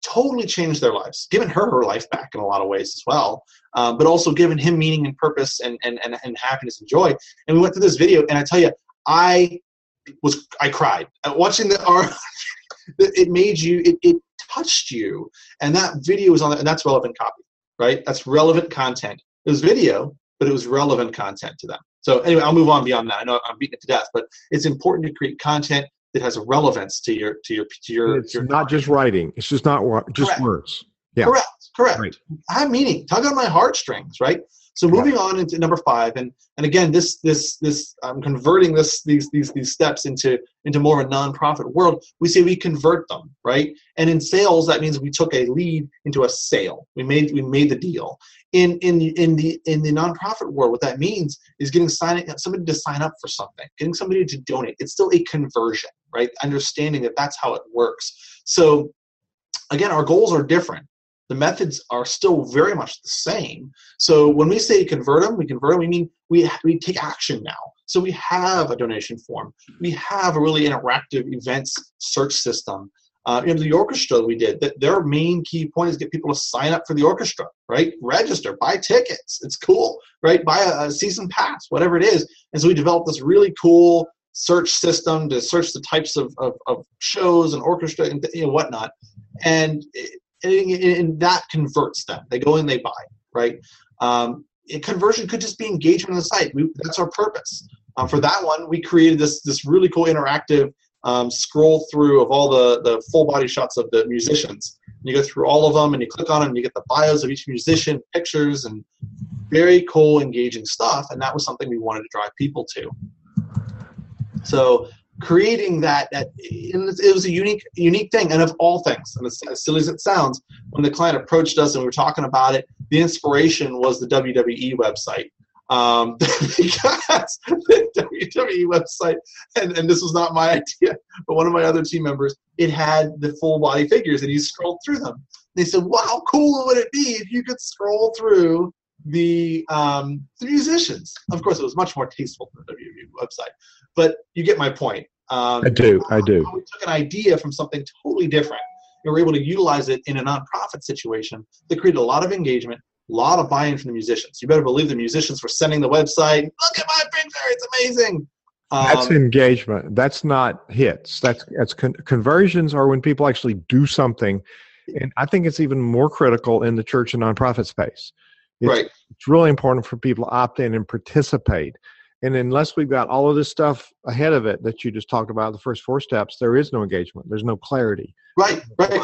totally changed their lives, given her her life back in a lot of ways as well, um, but also given him meaning and purpose and, and, and, and happiness and joy. And we went through this video, and I tell you, I was I cried watching the art. [LAUGHS] it made you it, it touched you, and that video was on and that's relevant copy, right? That's relevant content. It was video, but it was relevant content to them. So anyway, I'll move on beyond that. I know I'm beating it to death, but it's important to create content that has a relevance to your to your to your. It's your not just writing. It's just not just correct. words. Yeah. Correct. Correct. Right. I have meaning. Tug on my heartstrings. Right. So moving on into number five, and and again, this this this I'm converting this these these these steps into into more of a nonprofit world. We say we convert them, right? And in sales, that means we took a lead into a sale. We made we made the deal. In in in the in the nonprofit world, what that means is getting signing somebody to sign up for something, getting somebody to donate. It's still a conversion, right? Understanding that that's how it works. So again, our goals are different the methods are still very much the same. So when we say convert them, we convert them, we mean we, we take action now. So we have a donation form. We have a really interactive events search system. Uh, in the orchestra we did, that their main key point is get people to sign up for the orchestra, right? Register, buy tickets. It's cool, right? Buy a, a season pass, whatever it is. And so we developed this really cool search system to search the types of, of, of shows and orchestra and you know, whatnot. And and, and that converts them. They go and they buy, right? Um, conversion could just be engagement on the site. We, that's our purpose. Um, for that one, we created this this really cool interactive um, scroll through of all the the full body shots of the musicians. And you go through all of them, and you click on them, and you get the bios of each musician, pictures, and very cool, engaging stuff. And that was something we wanted to drive people to. So creating that that it was a unique unique thing and of all things and as silly as it sounds when the client approached us and we were talking about it the inspiration was the wwe website um, [LAUGHS] because the WWE website, and, and this was not my [LAUGHS] idea, but one of my other team members, it had the full body figures, and he scrolled through them. They said, "Wow, how cool would it be if you could scroll through the um, the musicians?" Of course, it was much more tasteful than the WWE website, but you get my point. Um, I do. I do. We took an idea from something totally different. We were able to utilize it in a nonprofit situation that created a lot of engagement, a lot of buy-in from the musicians. You better believe the musicians were sending the website. Look at my picture; it's amazing. Um, that's engagement. That's not hits. That's that's con- conversions are when people actually do something, and I think it's even more critical in the church and nonprofit space. It's, right. It's really important for people to opt in and participate. And unless we've got all of this stuff ahead of it that you just talked about, the first four steps, there is no engagement. There's no clarity. Right, right.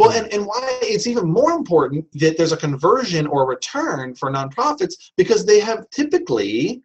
Well, and, and why it's even more important that there's a conversion or return for nonprofits because they have typically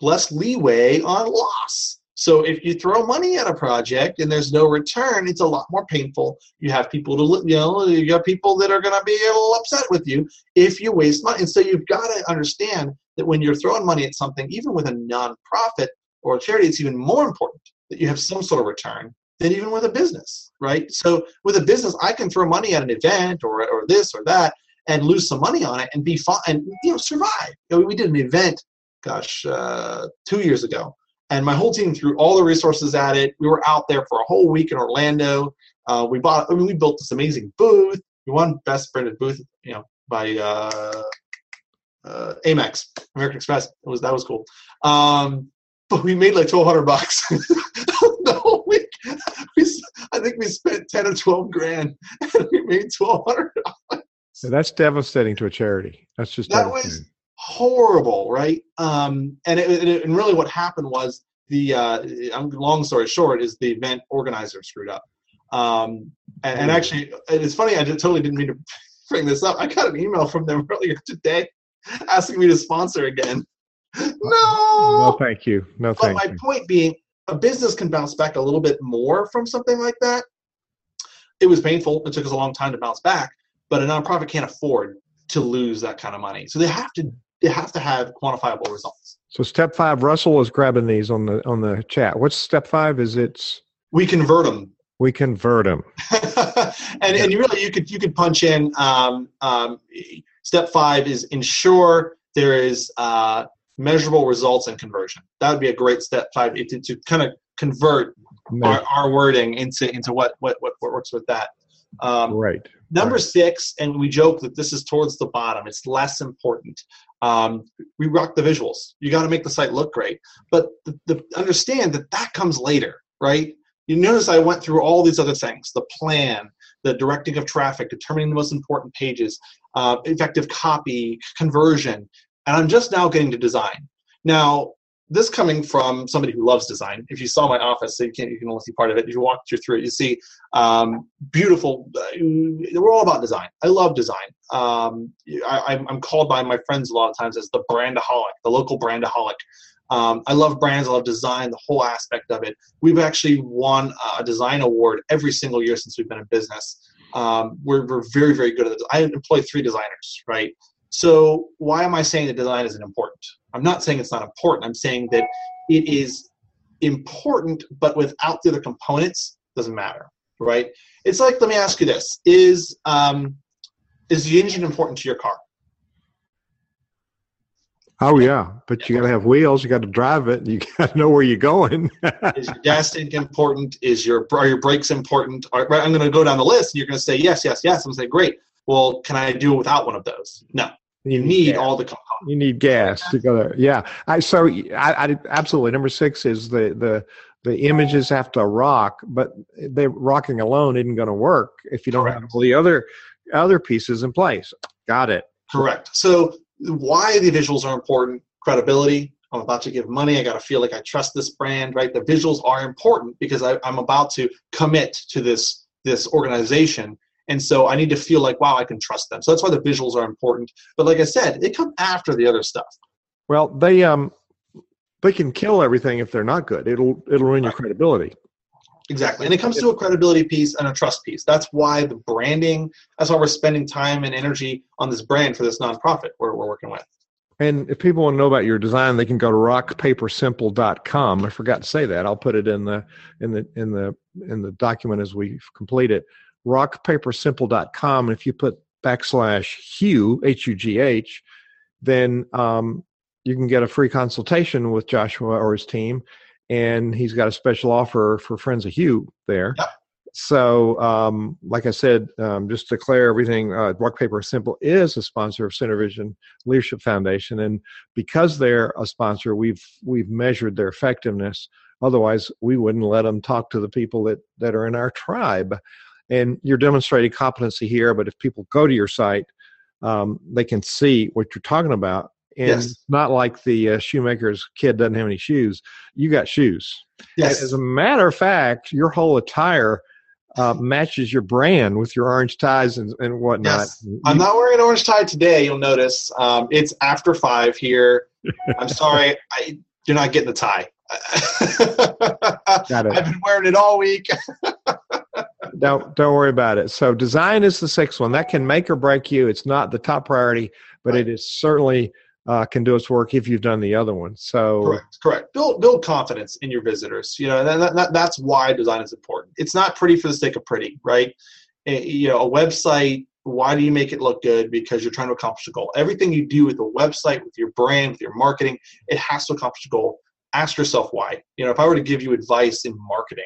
less leeway on loss. So if you throw money at a project and there's no return, it's a lot more painful. You have people to you know you have people that are going to be a little upset with you if you waste money. And so you've got to understand that when you're throwing money at something, even with a nonprofit or a charity, it's even more important that you have some sort of return than even with a business, right? So with a business, I can throw money at an event or or this or that and lose some money on it and be fine and you know survive. You know, we did an event, gosh, uh, two years ago and my whole team threw all the resources at it. We were out there for a whole week in Orlando. Uh, we bought, I mean, we built this amazing booth. We won best branded booth, you know, by uh, uh, Amex, American Express. It was that was cool. Um, but we made like twelve hundred bucks [LAUGHS] the whole week. We, I think we spent ten or twelve grand, and we made twelve hundred dollars. that's devastating to a charity. That's just that was horrible, right? Um, and it, it, and really what happened was the uh, long story short is the event organizer screwed up. Um, and, and actually, it's funny. I totally didn't mean to [LAUGHS] bring this up. I got an email from them [LAUGHS] earlier today [LAUGHS] asking me to sponsor again. No, no, thank you. No, but my you. point being, a business can bounce back a little bit more from something like that. It was painful. It took us a long time to bounce back, but a nonprofit can't afford to lose that kind of money. So they have to they have to have quantifiable results. So step five, Russell is grabbing these on the on the chat. What's step five? Is it's we convert them. We convert them. [LAUGHS] and and really you could you could punch in um, um, step five is ensure there is uh, measurable results and conversion. That would be a great step five to, to kind of convert our, our, wording into into what, what what works with that. Um, right. Number right. six, and we joke that this is towards the bottom. It's less important. Um, we rock the visuals. You got to make the site look great, but the, the, understand that that comes later, right? You notice I went through all these other things: the plan, the directing of traffic, determining the most important pages, uh, effective copy, conversion, and I'm just now getting to design. Now, this coming from somebody who loves design. If you saw my office, so you can you can only see part of it. If you walk through it, you see um, beautiful. Uh, we're all about design. I love design. Um, I, am called by my friends a lot of times as the brandaholic, the local brandaholic. Um, I love brands. I love design, the whole aspect of it. We've actually won a design award every single year since we've been in business. Um, we're, we're very, very good at it. I employ three designers, right? So why am I saying that design isn't important? I'm not saying it's not important. I'm saying that it is important, but without the other components, doesn't matter, right? It's like, let me ask you this: Is um, is the engine important to your car? Oh yeah, but you got to have wheels. You got to drive it. You [LAUGHS] got to know where you're going. [LAUGHS] is your gas tank important? Is your are your brakes important? right, I'm going to go down the list, and you're going to say yes, yes, yes. I'm going to say great. Well, can I do it without one of those? No. You need all the components. You need gas to go there. Yeah. I so I, I absolutely number six is the the the images have to rock, but they rocking alone isn't going to work if you don't Correct. have all the other other pieces in place. Got it. Correct. So why the visuals are important? Credibility. I'm about to give money. I got to feel like I trust this brand, right? The visuals are important because I, I'm about to commit to this this organization and so I need to feel like, wow, I can trust them. So that's why the visuals are important. But like I said, they come after the other stuff. Well, they um they can kill everything if they're not good. It'll it'll ruin your credibility. Exactly. And it comes to a credibility piece and a trust piece. That's why the branding, that's why we're spending time and energy on this brand for this nonprofit we're, we're working with. And if people want to know about your design, they can go to rockpapersimple.com. I forgot to say that. I'll put it in the in the in the in the document as we complete it rockpapersimple.com. And if you put backslash Hugh, H U G H, then um, you can get a free consultation with Joshua or his team. And he's got a special offer for Friends of Hugh there. Yep. So, um, like I said, um, just to declare everything, uh, Rock Paper Simple is a sponsor of SynerVision Leadership Foundation, and because they're a sponsor, we've we've measured their effectiveness. Otherwise, we wouldn't let them talk to the people that that are in our tribe and you're demonstrating competency here but if people go to your site um, they can see what you're talking about and yes. not like the uh, shoemaker's kid doesn't have any shoes you got shoes yes. as a matter of fact your whole attire uh, matches your brand with your orange ties and, and whatnot. Yes. I'm not wearing an orange tie today. You'll notice um, it's after five here. [LAUGHS] I'm sorry, I, you're not getting the tie. Got it. [LAUGHS] I've been wearing it all week. [LAUGHS] don't don't worry about it. So design is the sixth one. That can make or break you. It's not the top priority, but right. it is certainly uh, can do its work if you've done the other one. So correct, correct. Build build confidence in your visitors. You know that, that, that's why design is important. It's not pretty for the sake of pretty, right? Eh, you know, a website. Why do you make it look good? Because you're trying to accomplish a goal. Everything you do with the website, with your brand, with your marketing, it has to accomplish a goal ask yourself why. You know, if I were to give you advice in marketing,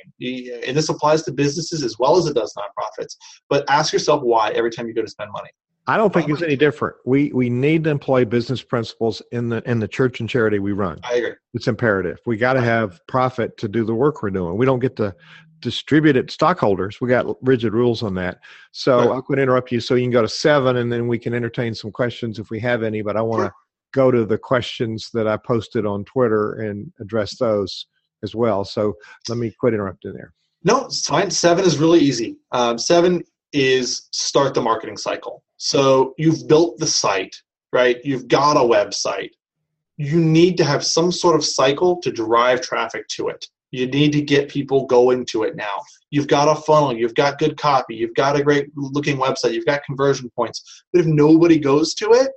and this applies to businesses as well as it does nonprofits, but ask yourself why every time you go to spend money. I don't think it's any different. We we need to employ business principles in the in the church and charity we run. I agree. It's imperative. We got to have profit to do the work we're doing. We don't get to distribute it to stockholders. We got rigid rules on that. So right. I could interrupt you so you can go to seven, and then we can entertain some questions if we have any. But I want to go to the questions that I posted on Twitter and address those as well. So let me quit interrupting there. No, it's fine. Seven is really easy. Um, seven is start the marketing cycle. So you've built the site, right? You've got a website. You need to have some sort of cycle to drive traffic to it. You need to get people going to it now. You've got a funnel, you've got good copy, you've got a great looking website, you've got conversion points. But if nobody goes to it,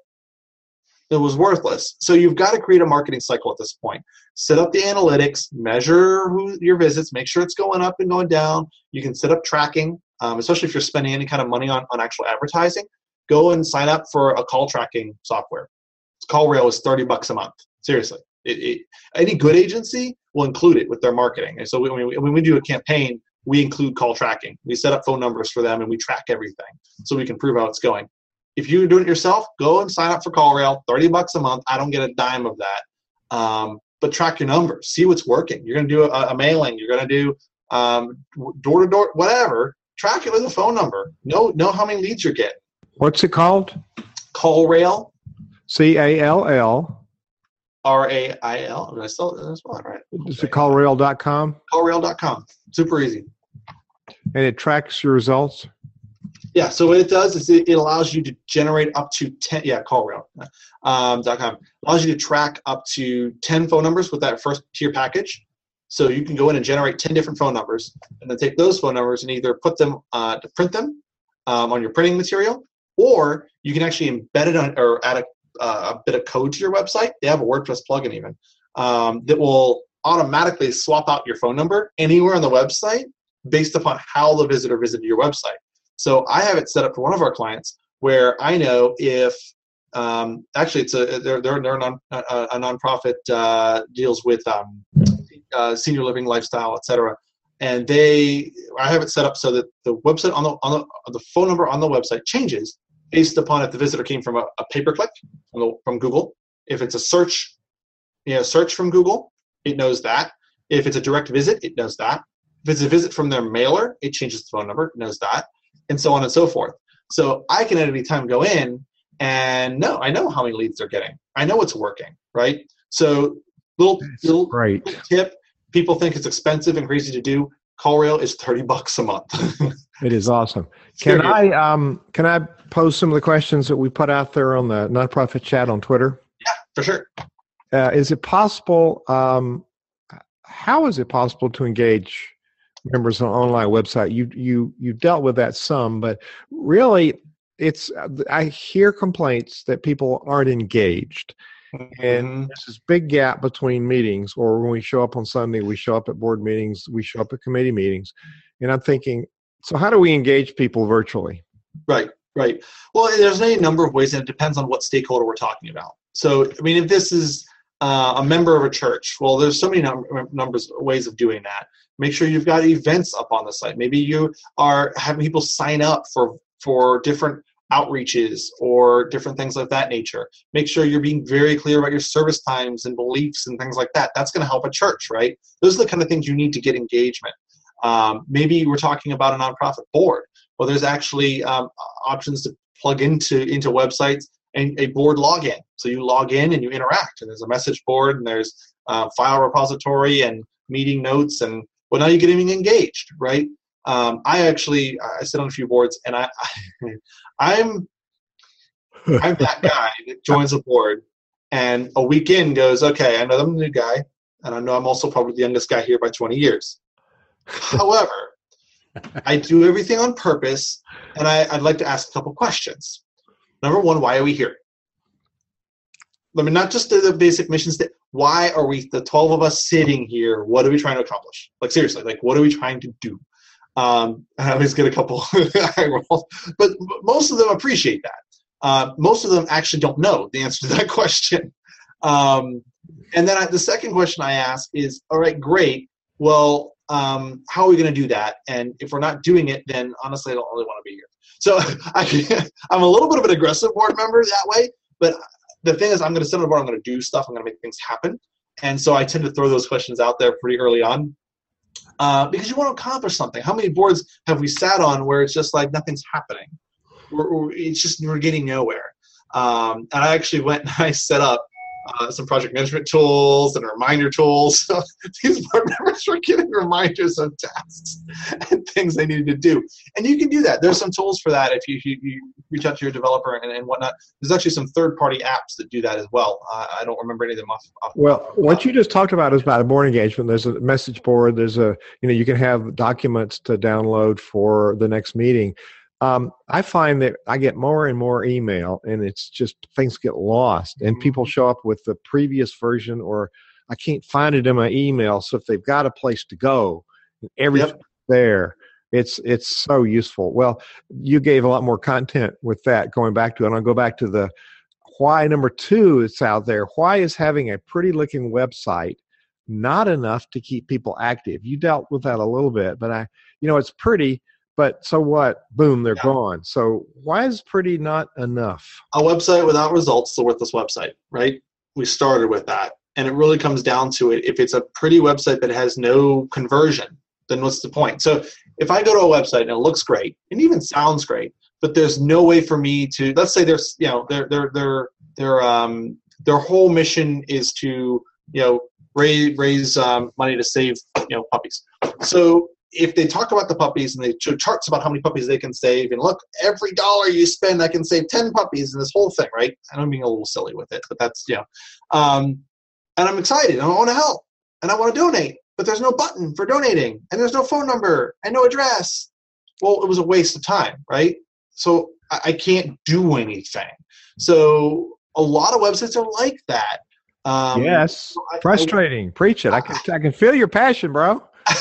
it was worthless. So you've got to create a marketing cycle at this point. Set up the analytics, measure who your visits, make sure it's going up and going down. You can set up tracking, um, especially if you're spending any kind of money on, on actual advertising. Go and sign up for a call tracking software. CallRail is 30 bucks a month. Seriously. It, it, any good agency will include it with their marketing. And so when we, when we do a campaign, we include call tracking. We set up phone numbers for them and we track everything so we can prove how it's going. If you're doing it yourself, go and sign up for CallRail, 30 bucks a month. I don't get a dime of that. Um, but track your numbers, see what's working. You're going to do a, a, mailing, you're going to do door to door, whatever. Track it with a phone number. Know know how many leads you're getting. What's it called? CallRail. C A L L. R A I L. Did I spell it right? Is it callrail.com? Callrail.com. Super easy. And it tracks your results? Yeah, so what it does is it, it allows you to generate up to 10, yeah, callrail.com. Um, .com. allows you to track up to 10 phone numbers with that first tier package. So you can go in and generate 10 different phone numbers and then take those phone numbers and either put them uh, to print them um, on your printing material or you can actually embed it on or add a, uh, a bit of code to your website. They have a WordPress plugin even um, that will automatically swap out your phone number anywhere on the website based upon how the visitor visited your website. So I have it set up for one of our clients where I know if um, actually it's a they're they're, a, non, a, a nonprofit uh, deals with um, uh, senior living lifestyle etc and they I have it set up so that the website on the on the, the phone number on the website changes based upon if the visitor came from a, a pay per click from, from Google if it's a search you know search from Google it knows that if it's a direct visit it knows that if it's a visit from their mailer it changes the phone number it knows that and so on and so forth. So I can at any time go in and know I know how many leads they're getting. I know it's working, right? So little little, little tip: people think it's expensive and crazy to do. CallRail is thirty bucks a month. [LAUGHS] it is awesome. Can I um can I pose some of the questions that we put out there on the nonprofit chat on Twitter? Yeah, for sure. Uh, is it possible? Um, how is it possible to engage members on an online website. You you you dealt with that some, but really, it's I hear complaints that people aren't engaged. Mm-hmm. And there's this big gap between meetings, or when we show up on Sunday, we show up at board meetings, we show up at committee meetings. And I'm thinking, so how do we engage people virtually? Right, right. Well, there's any number of ways, and it depends on what stakeholder we're talking about. So, I mean, if this is uh, a member of a church, well, there's so many num- numbers ways of doing that. Make sure you've got events up on the site. Maybe you are having people sign up for for different outreaches or different things of that nature. Make sure you're being very clear about your service times and beliefs and things like that. That's going to help a church, right? Those are the kind of things you need to get engagement. Um, maybe we're talking about a nonprofit board. Well, there's actually um, options to plug into into websites and a board login. So you log in and you interact, and there's a message board and there's a file repository and meeting notes and well, now you're getting engaged, right? Um, I actually I sit on a few boards, and I, I [LAUGHS] I'm I'm [LAUGHS] that guy that joins a board, and a weekend goes, okay, I know I'm the new guy, and I know I'm also probably the youngest guy here by 20 years. However, I do everything on purpose, and I, would like to ask a couple questions. Number one, why are we here? I mean, not just the, the basic mission statement. Why are we, the 12 of us sitting here? What are we trying to accomplish? Like, seriously, like, what are we trying to do? Um, I always get a couple [LAUGHS] but most of them appreciate that. Uh, most of them actually don't know the answer to that [LAUGHS] question. Um, and then I, the second question I ask is, all right, great. Well, um, how are we going to do that? And if we're not doing it, then honestly, I don't really want to be here. So [LAUGHS] I, I'm a little bit of an aggressive board member that way. But the thing is, I'm going to sit on the board. I'm going to do stuff. I'm going to make things happen. And so I tend to throw those questions out there pretty early on. Uh, because you want to accomplish something. How many boards have we sat on where it's just like nothing's happening? Or, it's just we're getting nowhere. Um, and I actually went [LAUGHS] and I set up uh, some project management tools and reminder tools. [LAUGHS] So these board members were getting reminders of tasks and things they needed to do. And you can do that. There's some tools for that if you, you, you reach out to your developer and, and whatnot. There's actually some third party apps that do that as well. Uh, I don't remember any of them off. off well, what you just talked about is about a board engagement. There's a message board. There's a, you know, you can have documents to download for the next meeting. Um, I find that I get more and more email, and it's just things get lost, and people mm-hmm. show up with the previous version, or I can't find it in my email. So if they've got a place to go, everything's yep. there. It's it's so useful. Well, you gave a lot more content with that. Going back to it, I'll go back to the why number two. It's out there. Why is having a pretty looking website not enough to keep people active? You dealt with that a little bit, but I, you know, it's pretty but so what? Boom, they're yeah. gone. So why is pretty not enough? A website without results is a worthless website, right? We started with that. And it really comes down to it. If it's a pretty website that has no conversion, then what's the point? So if I go to a website and it looks great and even sounds great, but there's no way for me to let's say there's you know their their their their um their whole mission is to you know raise raise um, money to save you know puppies. So if they talk about the puppies and they show charts about how many puppies they can save, and look, every dollar you spend, I can save 10 puppies in this whole thing, right? And I'm being a little silly with it, but that's, you know. Um, and I'm excited and I want to help and I want to donate, but there's no button for donating and there's no phone number and no address. Well, it was a waste of time, right? So I, I can't do anything. So a lot of websites are like that. Um, yes, frustrating. I, Preach it. I can I can feel your passion, bro. [LAUGHS]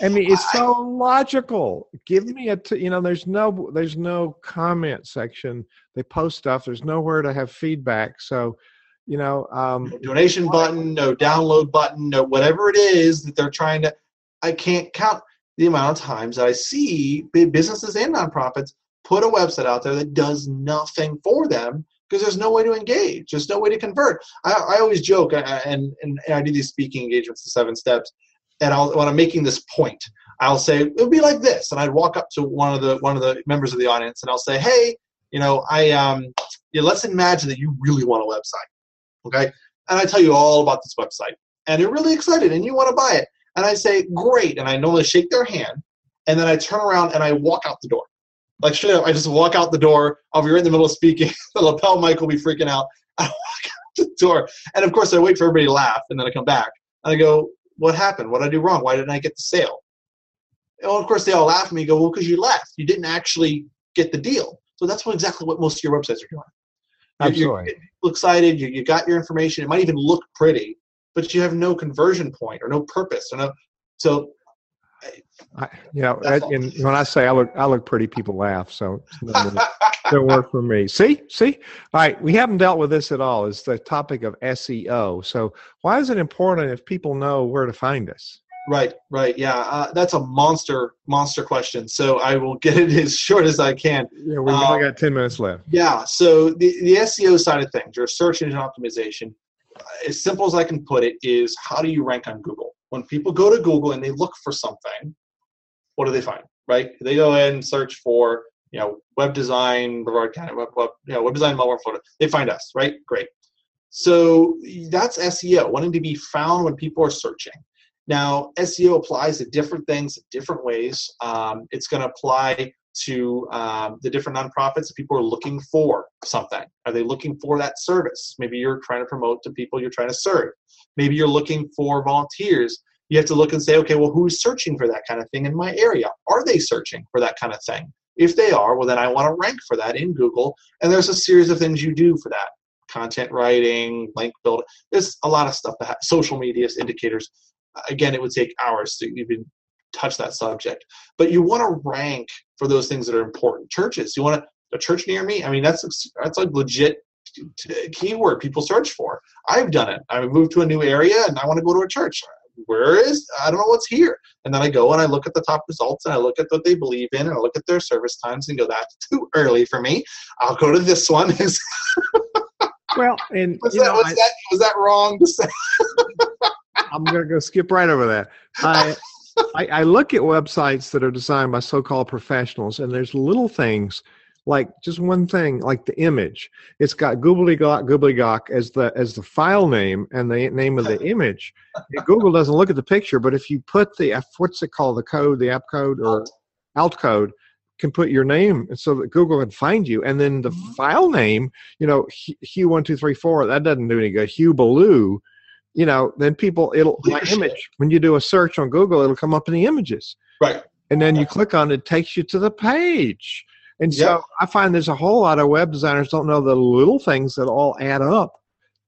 I mean, it's so logical. Give me a, t- you know, there's no, there's no comment section. They post stuff. There's nowhere to have feedback. So, you know, um, no donation button, no download button, no whatever it is that they're trying to. I can't count the amount of times that I see businesses and nonprofits put a website out there that does nothing for them because there's no way to engage. There's no way to convert. I, I always joke, and, and, and I do these speaking engagements, the seven steps and I'll, when I'm making this point, I'll say it would be like this, and I'd walk up to one of the one of the members of the audience, and I'll say, "Hey, you know, I um, yeah, let's imagine that you really want a website, okay? And I tell you all about this website, and you're really excited, and you want to buy it, and I say, great, and I normally shake their hand, and then I turn around and I walk out the door, like straight up, I just walk out the door. I'll be right in the middle of speaking, [LAUGHS] the lapel mic will be freaking out. [LAUGHS] I walk out the door, and of course I wait for everybody to laugh, and then I come back, and I go, what happened? What did I do wrong? Why didn't I get the sale? Well, of course, they all laugh at me go, well, because you left. You didn't actually get the deal. So that's what exactly what most of your websites are doing. Absolutely. You're, excited. You, you got your information. It might even look pretty, but you have no conversion point or no purpose. Or no, so I, you know, and when I say I look, I look pretty, people laugh. So [LAUGHS] don't work for me. See, see. All right, we haven't dealt with this at all. Is the topic of SEO. So why is it important if people know where to find us? Right, right, yeah. Uh, that's a monster, monster question. So I will get it as short as I can. Yeah, we've only uh, got ten minutes left. Yeah. So the the SEO side of things, your search engine optimization, as simple as I can put it, is how do you rank on Google? When people go to Google and they look for something, what do they find? Right? They go in and search for you know web design, Brevard County, web, web, you know, web design, Melbourne, Florida. They find us, right? Great. So that's SEO, wanting to be found when people are searching. Now, SEO applies to different things, different ways. Um, it's going to apply to um, the different nonprofits. People are looking for something. Are they looking for that service? Maybe you're trying to promote to people you're trying to serve. Maybe you're looking for volunteers. You have to look and say, okay, well, who's searching for that kind of thing in my area? Are they searching for that kind of thing? If they are, well, then I want to rank for that in Google. And there's a series of things you do for that content writing, link building. There's a lot of stuff that social media indicators. Again, it would take hours to even touch that subject. But you want to rank for those things that are important. Churches, you want to, a church near me. I mean, that's that's a legit keyword people search for. I've done it. I moved to a new area and I want to go to a church. Where is? I don't know what's here. And then I go and I look at the top results and I look at what they believe in and I look at their service times and go, that's too early for me. I'll go to this one. [LAUGHS] well, and was, that, know, was I, that was that wrong to say? [LAUGHS] I'm going to go skip right over that. I, I, I look at websites that are designed by so-called professionals, and there's little things like just one thing, like the image. It's got gobbledygook, gobbledygook as the as the file name and the name of the [LAUGHS] image. Google doesn't look at the picture, but if you put the what's it called, the code, the app code or alt code, can put your name so that Google can find you. And then the mm-hmm. file name, you know, Hugh one two three four, that doesn't do any good. Hugh Ballou, you know, then people it'll my image when you do a search on Google, it'll come up in the images. Right. And then you click on it, it takes you to the page. And so yep. I find there's a whole lot of web designers don't know the little things that all add up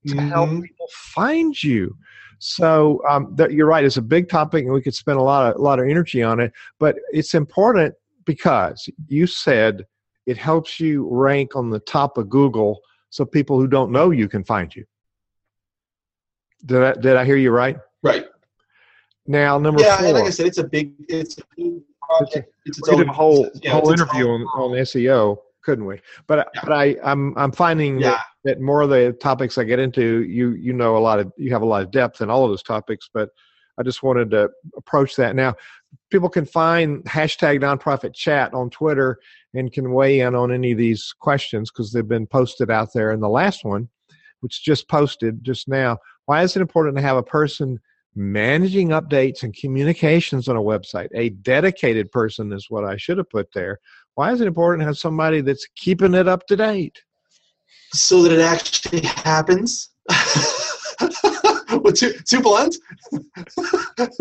to mm-hmm. help people find you. So um, that, you're right. It's a big topic, and we could spend a lot of a lot of energy on it. But it's important because you said it helps you rank on the top of Google, so people who don't know you can find you. Did I, did I hear you right? Right. Now, number yeah, four. Yeah, like I said, it's a big, it's a big project. It's, it's we did a whole yeah, whole interview on, on SEO, couldn't we? But yeah. but I I'm I'm finding yeah. that, that more of the topics I get into, you you know a lot of you have a lot of depth in all of those topics, but I just wanted to approach that. Now, people can find hashtag nonprofit chat on Twitter and can weigh in on any of these questions because they've been posted out there. And the last one, which just posted just now, why is it important to have a person managing updates and communications on a website? A dedicated person is what I should have put there. Why is it important to have somebody that's keeping it up to date? So that it actually happens. [LAUGHS] too too blunt,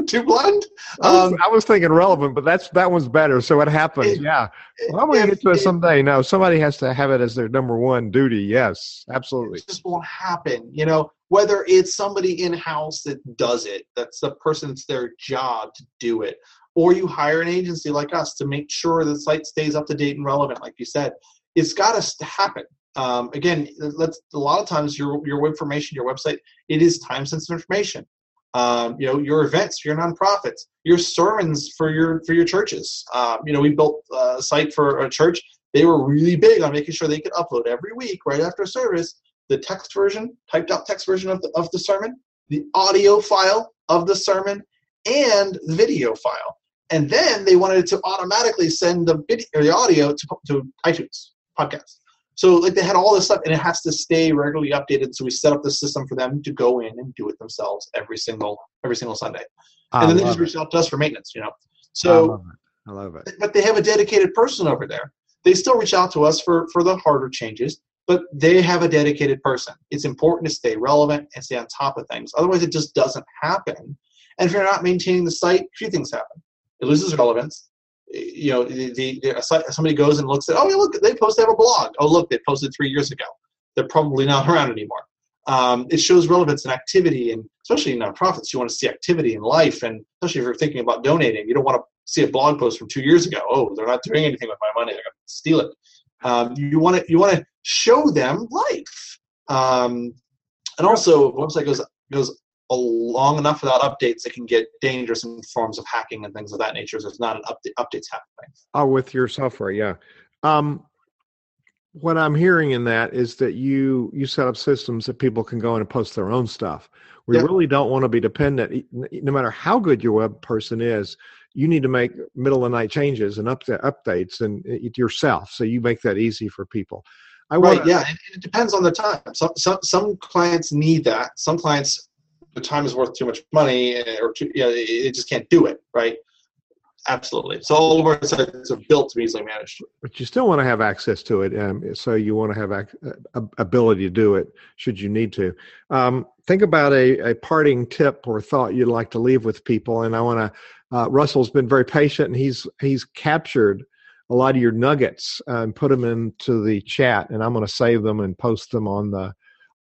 too blunt. Um, I, was, I, was, thinking relevant, but that's that one's better. So it happens. It, yeah, well, I'm going to get to it someday. No, somebody has to have it as their number one duty. Yes, absolutely. It just won't happen. You know, whether it's somebody in house that does it, that's the person. It's their job to do it, or you hire an agency like us to make sure the site stays up to date and relevant. Like you said, it's got to happen um, again, let's a lot of times your your information, your website, it is time sensitive information. Um, you know, your events, your nonprofits, your sermons for your for your churches. Um, you know, we built a site for a church. They were really big on making sure they could upload every week, right after service, the text version, typed out text version of the, of the sermon, the audio file of the sermon, and the video file. And then they wanted to automatically send the video or the audio to, to iTunes podcast. So like they had all this stuff, and it has to stay regularly updated. So we set up the system for them to go in and do it themselves every single every single Sunday, ah, and then they just reach out to us for maintenance. You know, ah, so I love, I love it. But they have a dedicated person over there. They still reach out to us for for the harder changes, but they have a dedicated person. It's important to stay relevant and stay on top of things. Otherwise, it just doesn't happen. And if you're not maintaining the site, a few things happen. It loses relevance you know, the, the, somebody goes and looks at, oh, yeah, look, they posted have a blog. Oh, look, they posted three years ago. They're probably not [LAUGHS] around anymore. Um, it shows relevance and activity, and especially in nonprofits, you want to see activity in life, and especially if you're thinking about donating, you don't want to see a blog post from two years ago. Oh, they're not doing anything with my money; they're going to steal it. Um, you want to you want to show them life, um, and also website goes goes long enough without updates, it can get dangerous in forms of hacking and things of that nature. So it's not an update updates happening. Oh, with your software, yeah. Um, what I'm hearing in that is that you you set up systems that people can go in and post their own stuff. We yep. really don't want to be dependent, no matter how good your web person is. You need to make middle of the night changes and up updates and it yourself, so you make that easy for people. I right, wanna, yeah, it, it depends on the time. Some, some some clients need that. Some clients time is worth too much money, eh, or too, you know, it just can't do it, right? Absolutely. So all of our sites are built to be easily managed. But you still want to have access to it, um, so you want to have ac- uh, ability to do it should you need to. Um, think about a, a parting tip or thought you'd like to leave with people, and I want to. Uh, Russell's been very patient, and he's he's captured a lot of your nuggets uh, and put them into the chat, and I'm going to save them and post them on the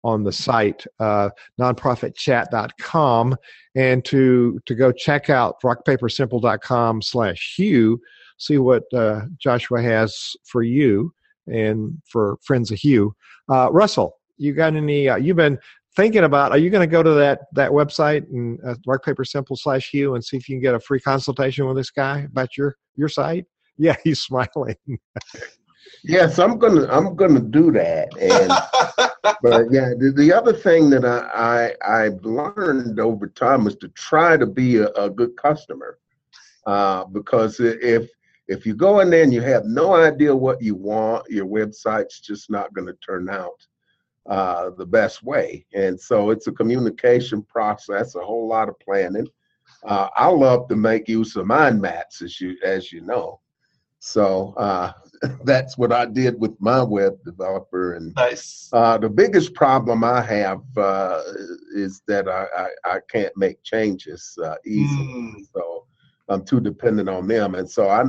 on the site uh, nonprofitchat.com and to to go check out rockpapersimple.com slash hugh see what uh, joshua has for you and for friends of hugh. Uh, russell you got any uh, you've been thinking about are you going to go to that that website and uh, rockpapersimple slash hugh and see if you can get a free consultation with this guy about your your site? [LAUGHS] Yeah he's smiling [LAUGHS] Yes, I'm gonna I'm gonna do that. And [LAUGHS] but yeah, the, the other thing that I, I I've learned over time is to try to be a, a good customer, uh, because if if you go in there and you have no idea what you want, your website's just not going to turn out uh, the best way. And so it's a communication process, a whole lot of planning. Uh, I love to make use of mind maps, as you as you know. So uh, [LAUGHS] that's what I did with my web developer. And nice. Uh, the biggest problem I have uh, is that I, I, I, can't make changes uh, easily. Mm. So I'm too dependent on them. And so I,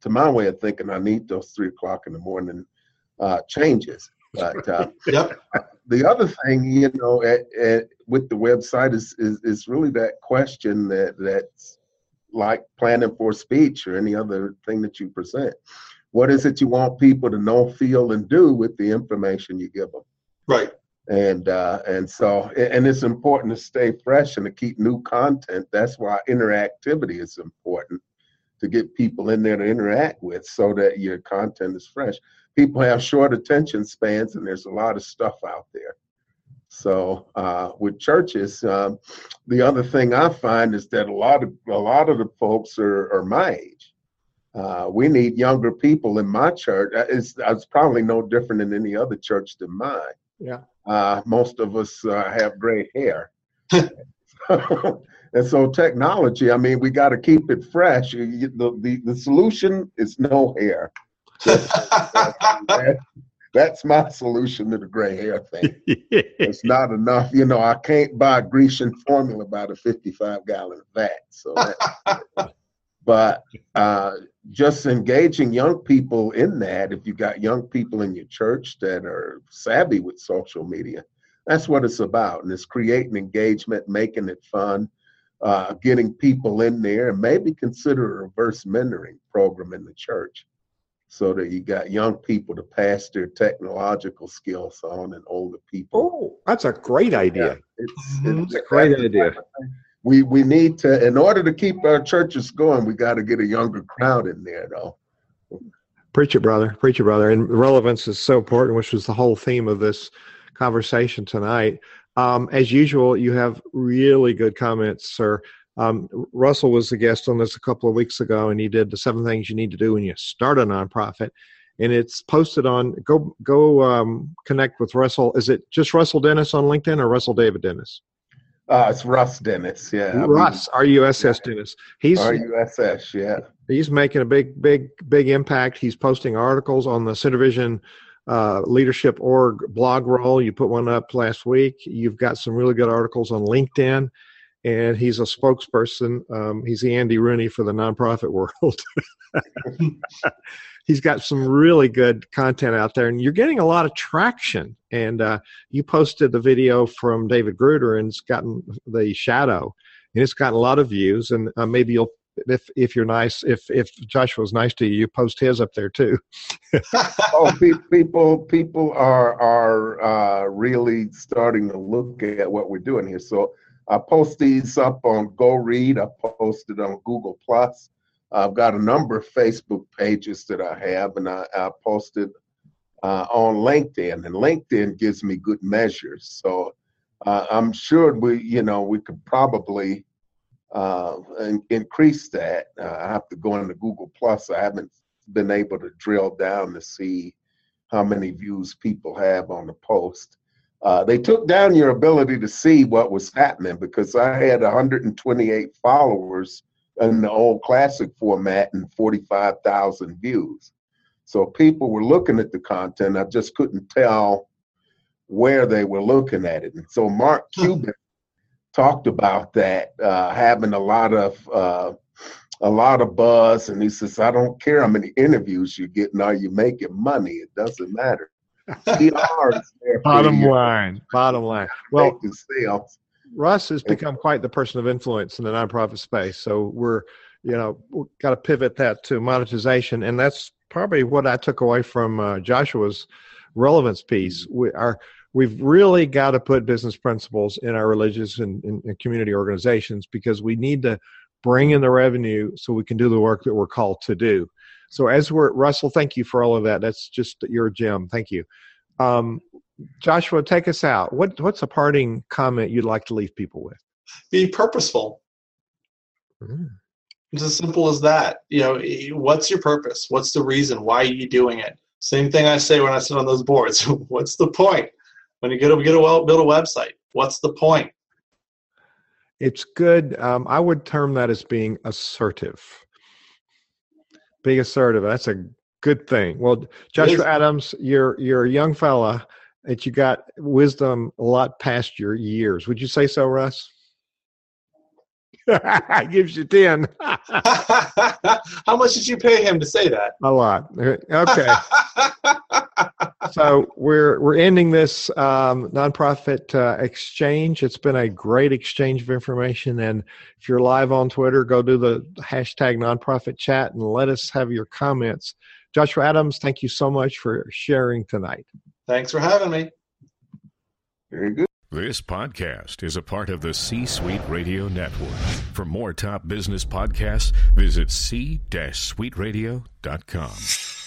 to my way of thinking, I need those three o'clock in the morning uh, changes. But uh, [LAUGHS] yep. the other thing, you know, at, at, with the website is, is, is really that question that that's like planning for speech or any other thing that you present what is it you want people to know, feel, and do with the information you give them? Right. And uh, and so and it's important to stay fresh and to keep new content. That's why interactivity is important to get people in there to interact with, so that your content is fresh. People have short attention spans, and there's a lot of stuff out there. So uh, with churches, um, the other thing I find is that a lot of a lot of the folks are, are my age uh, we need younger people in my church. Uh, it's, it's probably no different in any other church than mine. Yeah. Uh, most of us uh, have gray hair. [LAUGHS] and so technology, I mean, we got to keep it fresh. the, the, the solution is no hair. [LAUGHS] That's my solution to the gray hair thing. it's not enough. You know, I can't buy Grecian formula by the 55 gallon vat. So but uh, just engaging young people in that if you got young people in your church that are savvy with social media that's what it's about. And it's creating engagement making it fun uh, getting people in there and maybe consider a reverse mentoring program in the church so that you got young people to pass their technological skills on and older people. Oh that's a great idea. Yeah, it's, mm-hmm. it's, a great idea we we need to in order to keep our churches going we got to get a younger crowd in there though. Preach it brother. Preach it brother. And relevance is so important which was the whole theme of this conversation tonight. Um, as usual you have really good comments sir. Um, russell was the guest on this a couple of weeks ago and he did the seven things you need to do when you start a nonprofit. And it's posted on go go um, connect with russell. Is it just russell dennis on linkedin or russell david dennis uh, it's Russ Dennis, yeah. Russ, our R U S S Dennis. He's R U S S, yeah. He's making a big, big, big impact. He's posting articles on the SynerVision uh, Leadership Org blog roll. You put one up last week. You've got some really good articles on LinkedIn, and he's a spokesperson. Um, he's the Andy Rooney for the nonprofit world. [LAUGHS] [LAUGHS] he's got some really good content out there, and you're getting a lot of traction. And uh, you posted the video from David Gruder, and it's gotten the shadow, and it's gotten a lot of views. And uh, maybe you'll, if if you're nice, if if Joshua's nice to you, you post his up there too. [LAUGHS] oh, people people are are uh, really starting to look at what we're doing here. So I post these up on Go Read. I posted it on Google Plus. I've got a number of Facebook pages that I have, and I, I posted uh, on LinkedIn, and LinkedIn gives me good measures. So uh, I'm sure we, you know, we could probably uh, in, increase that. Uh, I have to go into Google Plus. I haven't been able to drill down to see how many views people have on the post. uh, they took down your ability to see what was happening because I had 128 followers in the old classic format and 45,000 views. So people were looking at the content. I just couldn't tell where they were looking at it. And so Mark Cuban talked about that uh, having a lot of uh, a lot of buzz, and he says, "I don't care how many interviews you get. Now you making money. It doesn't matter." [LAUGHS] bottom line. Bottom line. Well, sales. Russ has become quite the person of influence in the nonprofit space. So we're, you know, we've got to pivot that to monetization, and that's probably what I took away from uh, Joshua's relevance piece. We are we've really got to put business principles in our religious and, and, and, community organizations because we need to bring in the revenue so we can do the work that we're called to do. So as we're Russell, thank you for all of that. That's just your gem. Thank you. Um, Joshua, take us out. What what's a parting comment you'd like to leave people with? Be purposeful. Mm. It's as simple as that. You know, what's your purpose? What's the reason? Why are you doing it? Same thing I say when I sit on those boards. [LAUGHS] what's the point? When you get a, get a well, build a website, what's the point? It's good. Um, I would term that as being assertive. Being assertive. That's a good thing. Well, Joshua Adams, you're you're a young fella that you got wisdom a lot past your years. Would you say so, Russ? [LAUGHS] I gives you 10. [LAUGHS] How much did you pay him to say that? A lot. Okay. [LAUGHS] so we're we're ending this um, nonprofit uh, exchange. It's been a great exchange of information, and if you're live on Twitter, go do the hashtag nonprofit chat and let us have your comments. Joshua Adams, thank you so much for sharing tonight. Thanks for having me. Very good. This podcast is a part of the C Suite Radio Network. For more top business podcasts, visit c-suiteradio.com.